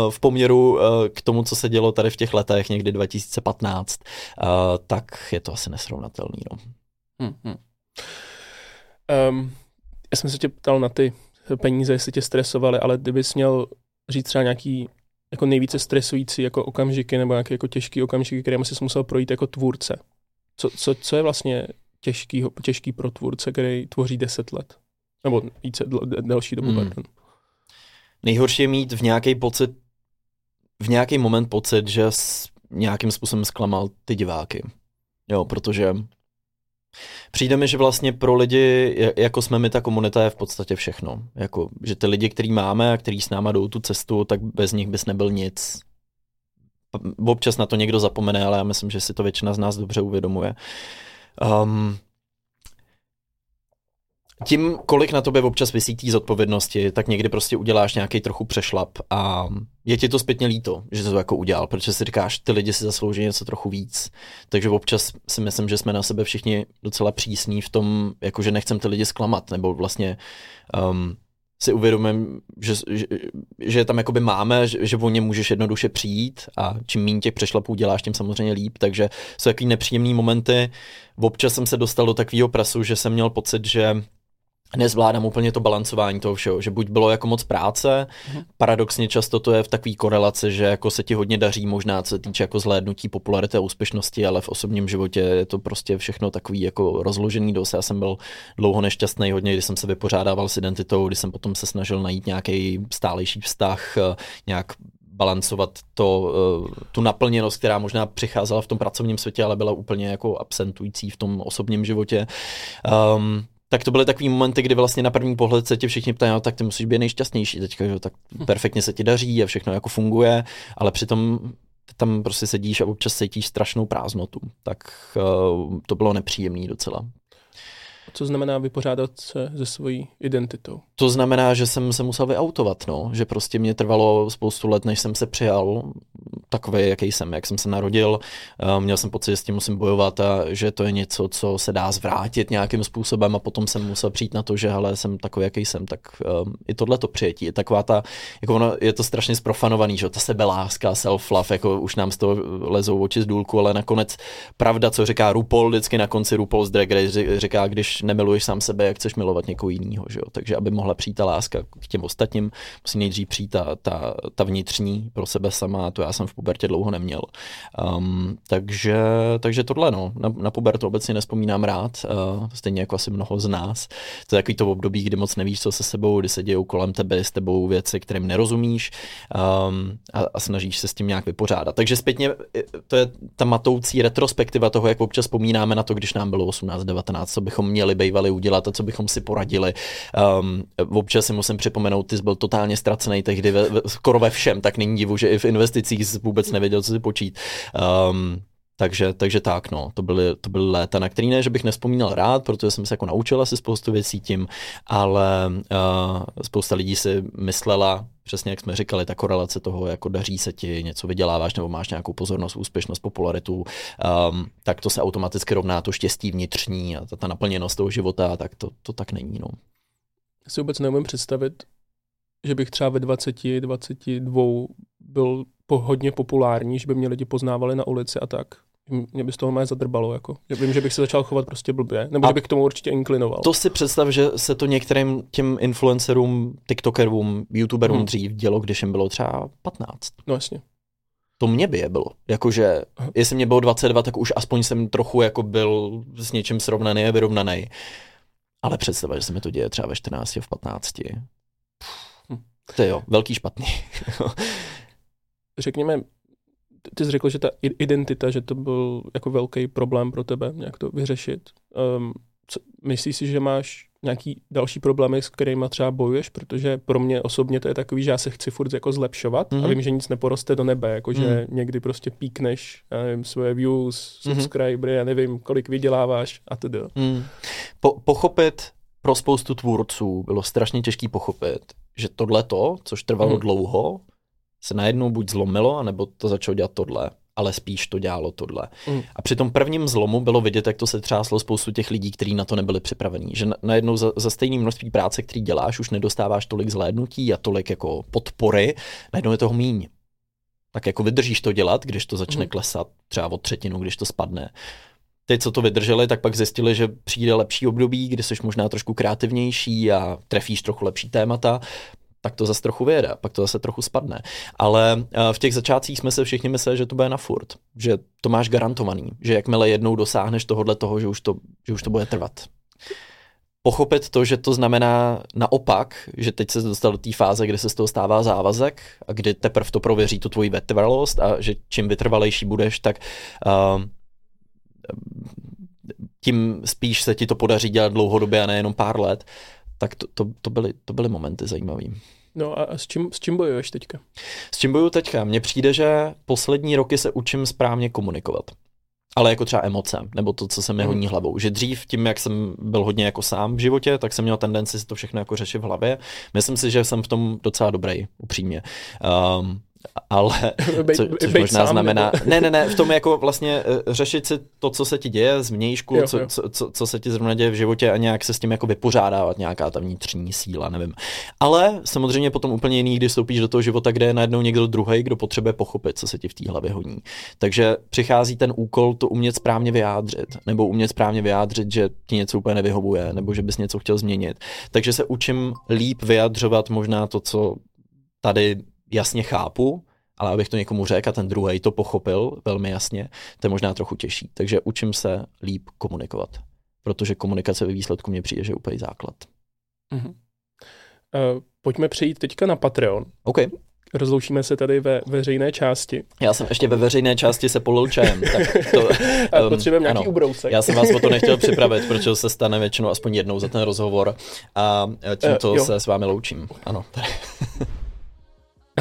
Speaker 2: v poměru uh, k tomu, co se dělo tady v těch letech, někdy 2015, uh, tak je to asi nesrovnatelný. No. Hmm, hmm.
Speaker 1: Um, já jsem se tě ptal na ty peníze, jestli tě stresovaly, ale kdybys měl říct třeba nějaký jako nejvíce stresující jako okamžiky nebo nějaké jako těžký okamžiky, které jsi musel projít jako tvůrce. Co, co, co je vlastně těžký, těžký pro tvůrce, který tvoří deset let? Nebo více, delší dobu, hmm. pardon.
Speaker 2: Nejhorší je mít v nějaký pocit, v nějaký moment pocit, že nějakým způsobem zklamal ty diváky. Jo, protože Přijde mi, že vlastně pro lidi, jako jsme my, ta komunita je v podstatě všechno. Jako, že ty lidi, který máme a který s náma jdou tu cestu, tak bez nich bys nebyl nic. Občas na to někdo zapomene, ale já myslím, že si to většina z nás dobře uvědomuje. Um, tím, kolik na tobě občas vysí té zodpovědnosti, tak někdy prostě uděláš nějaký trochu přešlap a je ti to zpětně líto, že to jako udělal, protože si říkáš, ty lidi si zaslouží něco trochu víc. Takže občas si myslím, že jsme na sebe všichni docela přísní v tom, jako že nechcem ty lidi zklamat, nebo vlastně um, si uvědomím, že, že, že tam jakoby máme, že, že o ně můžeš jednoduše přijít a čím méně těch přešlapů děláš, tím samozřejmě líp, takže jsou takový nepříjemný momenty. Občas jsem se dostal do takového prasu, že jsem měl pocit, že nezvládám úplně to balancování toho všeho, že buď bylo jako moc práce, mm. paradoxně často to je v takové korelaci, že jako se ti hodně daří možná, co se týče jako zhlédnutí popularity a úspěšnosti, ale v osobním životě je to prostě všechno takový jako rozložený dost. Já jsem byl dlouho nešťastný hodně, když jsem se vypořádával s identitou, když jsem potom se snažil najít nějaký stálejší vztah, eh, nějak balancovat to, eh, tu naplněnost, která možná přicházela v tom pracovním světě, ale byla úplně jako absentující v tom osobním životě. Um, tak to byly takový momenty, kdy vlastně na první pohled se tě všichni ptají, no, tak ty musíš být nejšťastnější teďka, že? tak hm. perfektně se ti daří a všechno jako funguje, ale přitom tam prostě sedíš a občas cítíš strašnou prázdnotu. Tak uh, to bylo nepříjemný docela.
Speaker 1: Co znamená vypořádat se se svojí identitou?
Speaker 2: To znamená, že jsem se musel vyautovat, no. že prostě mě trvalo spoustu let, než jsem se přijal takový, jaký jsem, jak jsem se narodil. Uh, měl jsem pocit, že s tím musím bojovat a že to je něco, co se dá zvrátit nějakým způsobem a potom jsem musel přijít na to, že hele, jsem takový, jaký jsem, tak uh, i tohle to přijetí. Je taková ta, jako ono, je to strašně zprofanovaný, že ta sebeláska, self-love, jako už nám z toho lezou oči z důlku, ale nakonec pravda, co říká RuPaul, vždycky na konci RuPaul's Drag Race říká, když nemiluješ sám sebe, jak chceš milovat někoho jiného? Takže aby mohla přijít ta láska k těm ostatním, musí nejdřív přijít ta, ta, ta vnitřní pro sebe sama, to já jsem v pubertě dlouho neměl. Um, takže, takže tohle, no, na, na pubertu obecně nespomínám rád, uh, stejně jako asi mnoho z nás. To je takový to období, kdy moc nevíš, co se sebou, kdy se dějou kolem tebe, s tebou věci, kterým nerozumíš um, a, a snažíš se s tím nějak vypořádat. Takže zpětně to je ta matoucí retrospektiva toho, jak občas vzpomínáme na to, když nám bylo 18, 19, co bychom měli bývali udělat a co bychom si poradili. Um, občas si musím připomenout, ty jsi byl totálně ztracený tehdy ve, ve, skoro ve všem, tak není divu, že i v investicích jsi vůbec nevěděl, co si počít. Um, Takže, takže tak, no, to byly, to byly léta, na který ne, že bych nespomínal rád, protože jsem se jako naučil asi spoustu věcí tím, ale uh, spousta lidí si myslela, přesně jak jsme říkali, ta korelace toho, jako daří se ti, něco vyděláváš nebo máš nějakou pozornost, úspěšnost, popularitu, um, tak to se automaticky rovná to štěstí vnitřní a ta, ta naplněnost toho života, tak to, to tak není, no.
Speaker 1: Já si vůbec neumím představit, že bych třeba ve 20, 22 byl po hodně populární, že by mě lidi poznávali na ulici a tak. Mě by z toho mé zadrbalo, jako. Já vím, že bych se začal chovat prostě blbě, nebo a že bych k tomu určitě inklinoval.
Speaker 2: To si představ, že se to některým těm influencerům, tiktokerům, youtuberům hmm. dřív dělo, když jim bylo třeba 15.
Speaker 1: No jasně.
Speaker 2: To mě by je bylo. Jakože, jestli mě bylo 22, tak už aspoň jsem trochu jako byl s něčím srovnaný a vyrovnaný. Ale představa, že se mi to děje třeba ve 14, v 15. Hm. To je jo, velký špatný.
Speaker 1: Řekněme, ty jsi řekl, že ta identita, že to byl jako velký problém pro tebe, nějak to vyřešit. Um, co, myslíš si, že máš nějaký další problémy, s kterými třeba bojuješ, protože pro mě osobně to je takový, že já se chci furt jako zlepšovat mm-hmm. a mhm. vím, že nic neporoste do nebe, jako že mm. někdy prostě píkneš, já nevím, svoje views, mhm. subscribery, mm-hmm. já nevím, kolik vyděláváš a tedy. Mm.
Speaker 2: Po, pochopit pro spoustu tvůrců bylo strašně těžký pochopit, že tohleto, což trvalo mm. dlouho, se najednou buď zlomilo, anebo to začalo dělat tohle ale spíš to dělalo tohle. Mm. A při tom prvním zlomu bylo vidět, jak to se třáslo spoustu těch lidí, kteří na to nebyli připravení. Že najednou za, za stejné množství práce, který děláš, už nedostáváš tolik zhlédnutí a tolik jako podpory, najednou je toho míň. Tak jako vydržíš to dělat, když to začne mm. klesat, třeba o třetinu, když to spadne. Ty, co to vydrželi, tak pak zjistili, že přijde lepší období, kdy jsi možná trošku kreativnější a trefíš trochu lepší témata tak to zase trochu vyjede, pak to zase trochu spadne. Ale eh, v těch začátcích jsme se všichni mysleli, že to bude na furt, že to máš garantovaný, že jakmile jednou dosáhneš tohohle toho, že už to, že už to bude trvat. Pochopit to, že to znamená naopak, že teď se dostal do té fáze, kdy se z toho stává závazek a kdy teprve to prověří tu tvoji vytrvalost a že čím vytrvalejší budeš, tak uh, tím spíš se ti to podaří dělat dlouhodobě a nejenom pár let tak to, to, to, byly, to byly momenty zajímavé.
Speaker 1: No a s čím, s čím bojuješ teďka?
Speaker 2: S čím bojuju teďka? Mně přijde, že poslední roky se učím správně komunikovat. Ale jako třeba emoce, nebo to, co se mi honí hlavou. Že dřív tím, jak jsem byl hodně jako sám v životě, tak jsem měl tendenci si to všechno jako řešit v hlavě. Myslím si, že jsem v tom docela dobrý, upřímně. Um, ale co, což možná znamená, nebo... ne, ne, ne, v tom jako vlastně uh, řešit si to, co se ti děje z vnějšku, jo, co, jo. Co, co, co se ti zrovna děje v životě a nějak se s tím jako vypořádávat, nějaká ta vnitřní síla, nevím. Ale samozřejmě potom úplně jiný, když vstoupíš do toho života, kde je najednou někdo druhý, kdo potřebuje pochopit, co se ti v té hlavě honí. Takže přichází ten úkol to umět správně vyjádřit, nebo umět správně vyjádřit, že ti něco úplně nevyhovuje, nebo že bys něco chtěl změnit. Takže se učím líp vyjadřovat možná to, co tady jasně chápu, ale abych to někomu řekl a ten druhý to pochopil velmi jasně, to je možná trochu těžší. Takže učím se líp komunikovat, protože komunikace ve výsledku mě přijde, že je úplně základ.
Speaker 1: Uh-huh. Uh, pojďme přejít teďka na Patreon.
Speaker 2: OK.
Speaker 1: Rozloučíme se tady ve veřejné části.
Speaker 2: Já jsem ještě ve veřejné části se polil čajem. Tak to,
Speaker 1: um, Potřebujeme nějaký ano, ubrousek.
Speaker 2: Já jsem vás o to nechtěl připravit, protože se stane většinou aspoň jednou za ten rozhovor a tímto uh, se s vámi loučím. Ano.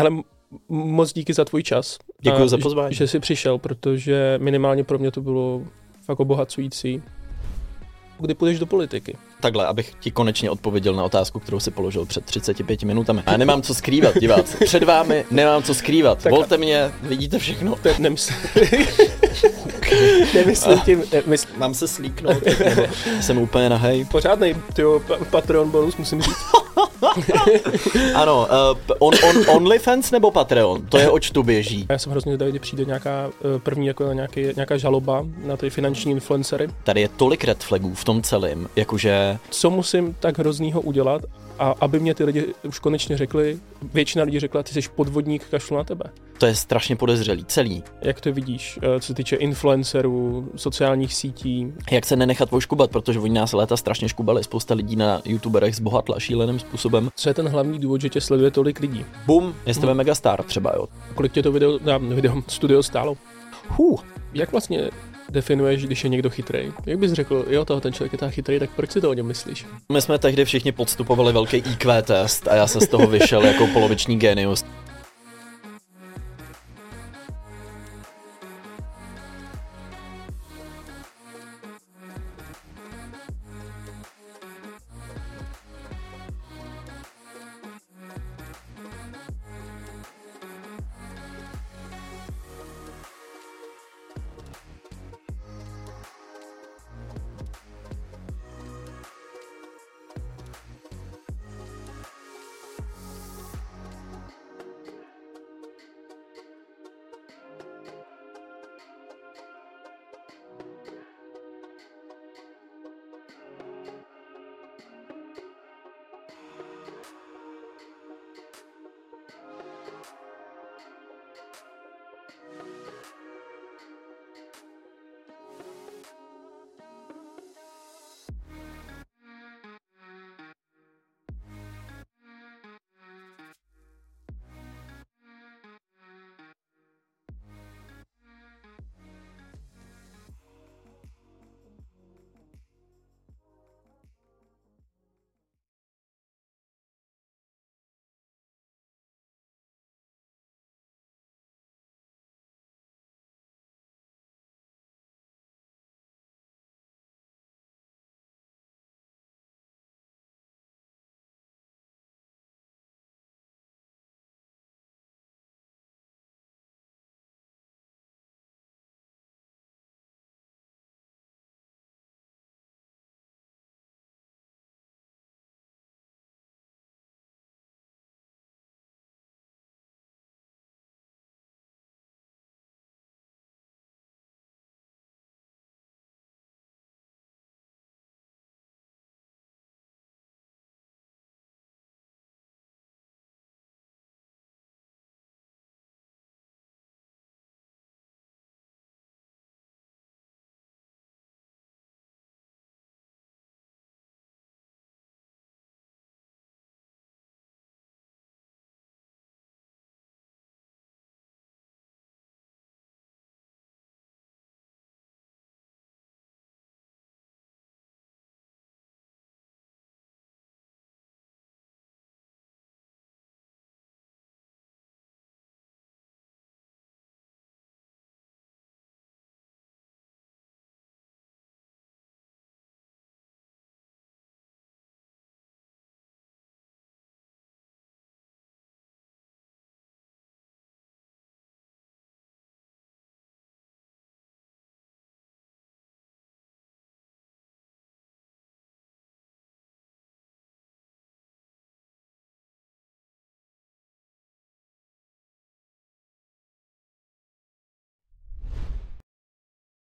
Speaker 1: Hele, moc díky za tvůj čas.
Speaker 2: Děkuji za pozvání.
Speaker 1: Že jsi přišel, protože minimálně pro mě to bylo fakt obohacující. Kdy půjdeš do politiky?
Speaker 2: Takhle, abych ti konečně odpověděl na otázku, kterou si položil před 35 minutami. Já nemám co skrývat, diváci. Před vámi nemám co skrývat. Tak Volte mě, vidíte všechno.
Speaker 1: To nemyslím. nemyslím tím. Nemysl...
Speaker 2: Mám se slíknout, jsem úplně nahej.
Speaker 1: Pořádnej, tyjo, Patreon bonus musím říct.
Speaker 2: ano, uh, on, on, OnlyFans nebo Patreon? To je oč tu běží.
Speaker 1: Já jsem hrozně zvědavý, kdy přijde nějaká uh, první jako nějaký, nějaká žaloba na ty finanční influencery.
Speaker 2: Tady je tolik red flagů v tom celém, jakože...
Speaker 1: Co musím tak hroznýho udělat, a aby mě ty lidi už konečně řekli, většina lidí řekla, ty jsi podvodník, kašlu na tebe.
Speaker 2: To je strašně podezřelý, celý.
Speaker 1: Jak to vidíš, eh, co se týče influencerů, sociálních sítí?
Speaker 2: Jak se nenechat voškubat, protože oni nás léta strašně škubali, spousta lidí na youtuberech zbohatla šíleným způsobem.
Speaker 1: Co je ten hlavní důvod, že tě sleduje tolik lidí?
Speaker 2: Bum, je hmm. megastar třeba, jo.
Speaker 1: Kolik tě to video, na, video studio stálo?
Speaker 2: Huh.
Speaker 1: Jak vlastně definuješ, když je někdo chytrý? Jak bys řekl, jo, toho ten člověk je tak chytrý, tak proč si to o něm myslíš?
Speaker 2: My jsme tehdy všichni podstupovali velký IQ test a já jsem z toho vyšel jako poloviční genius.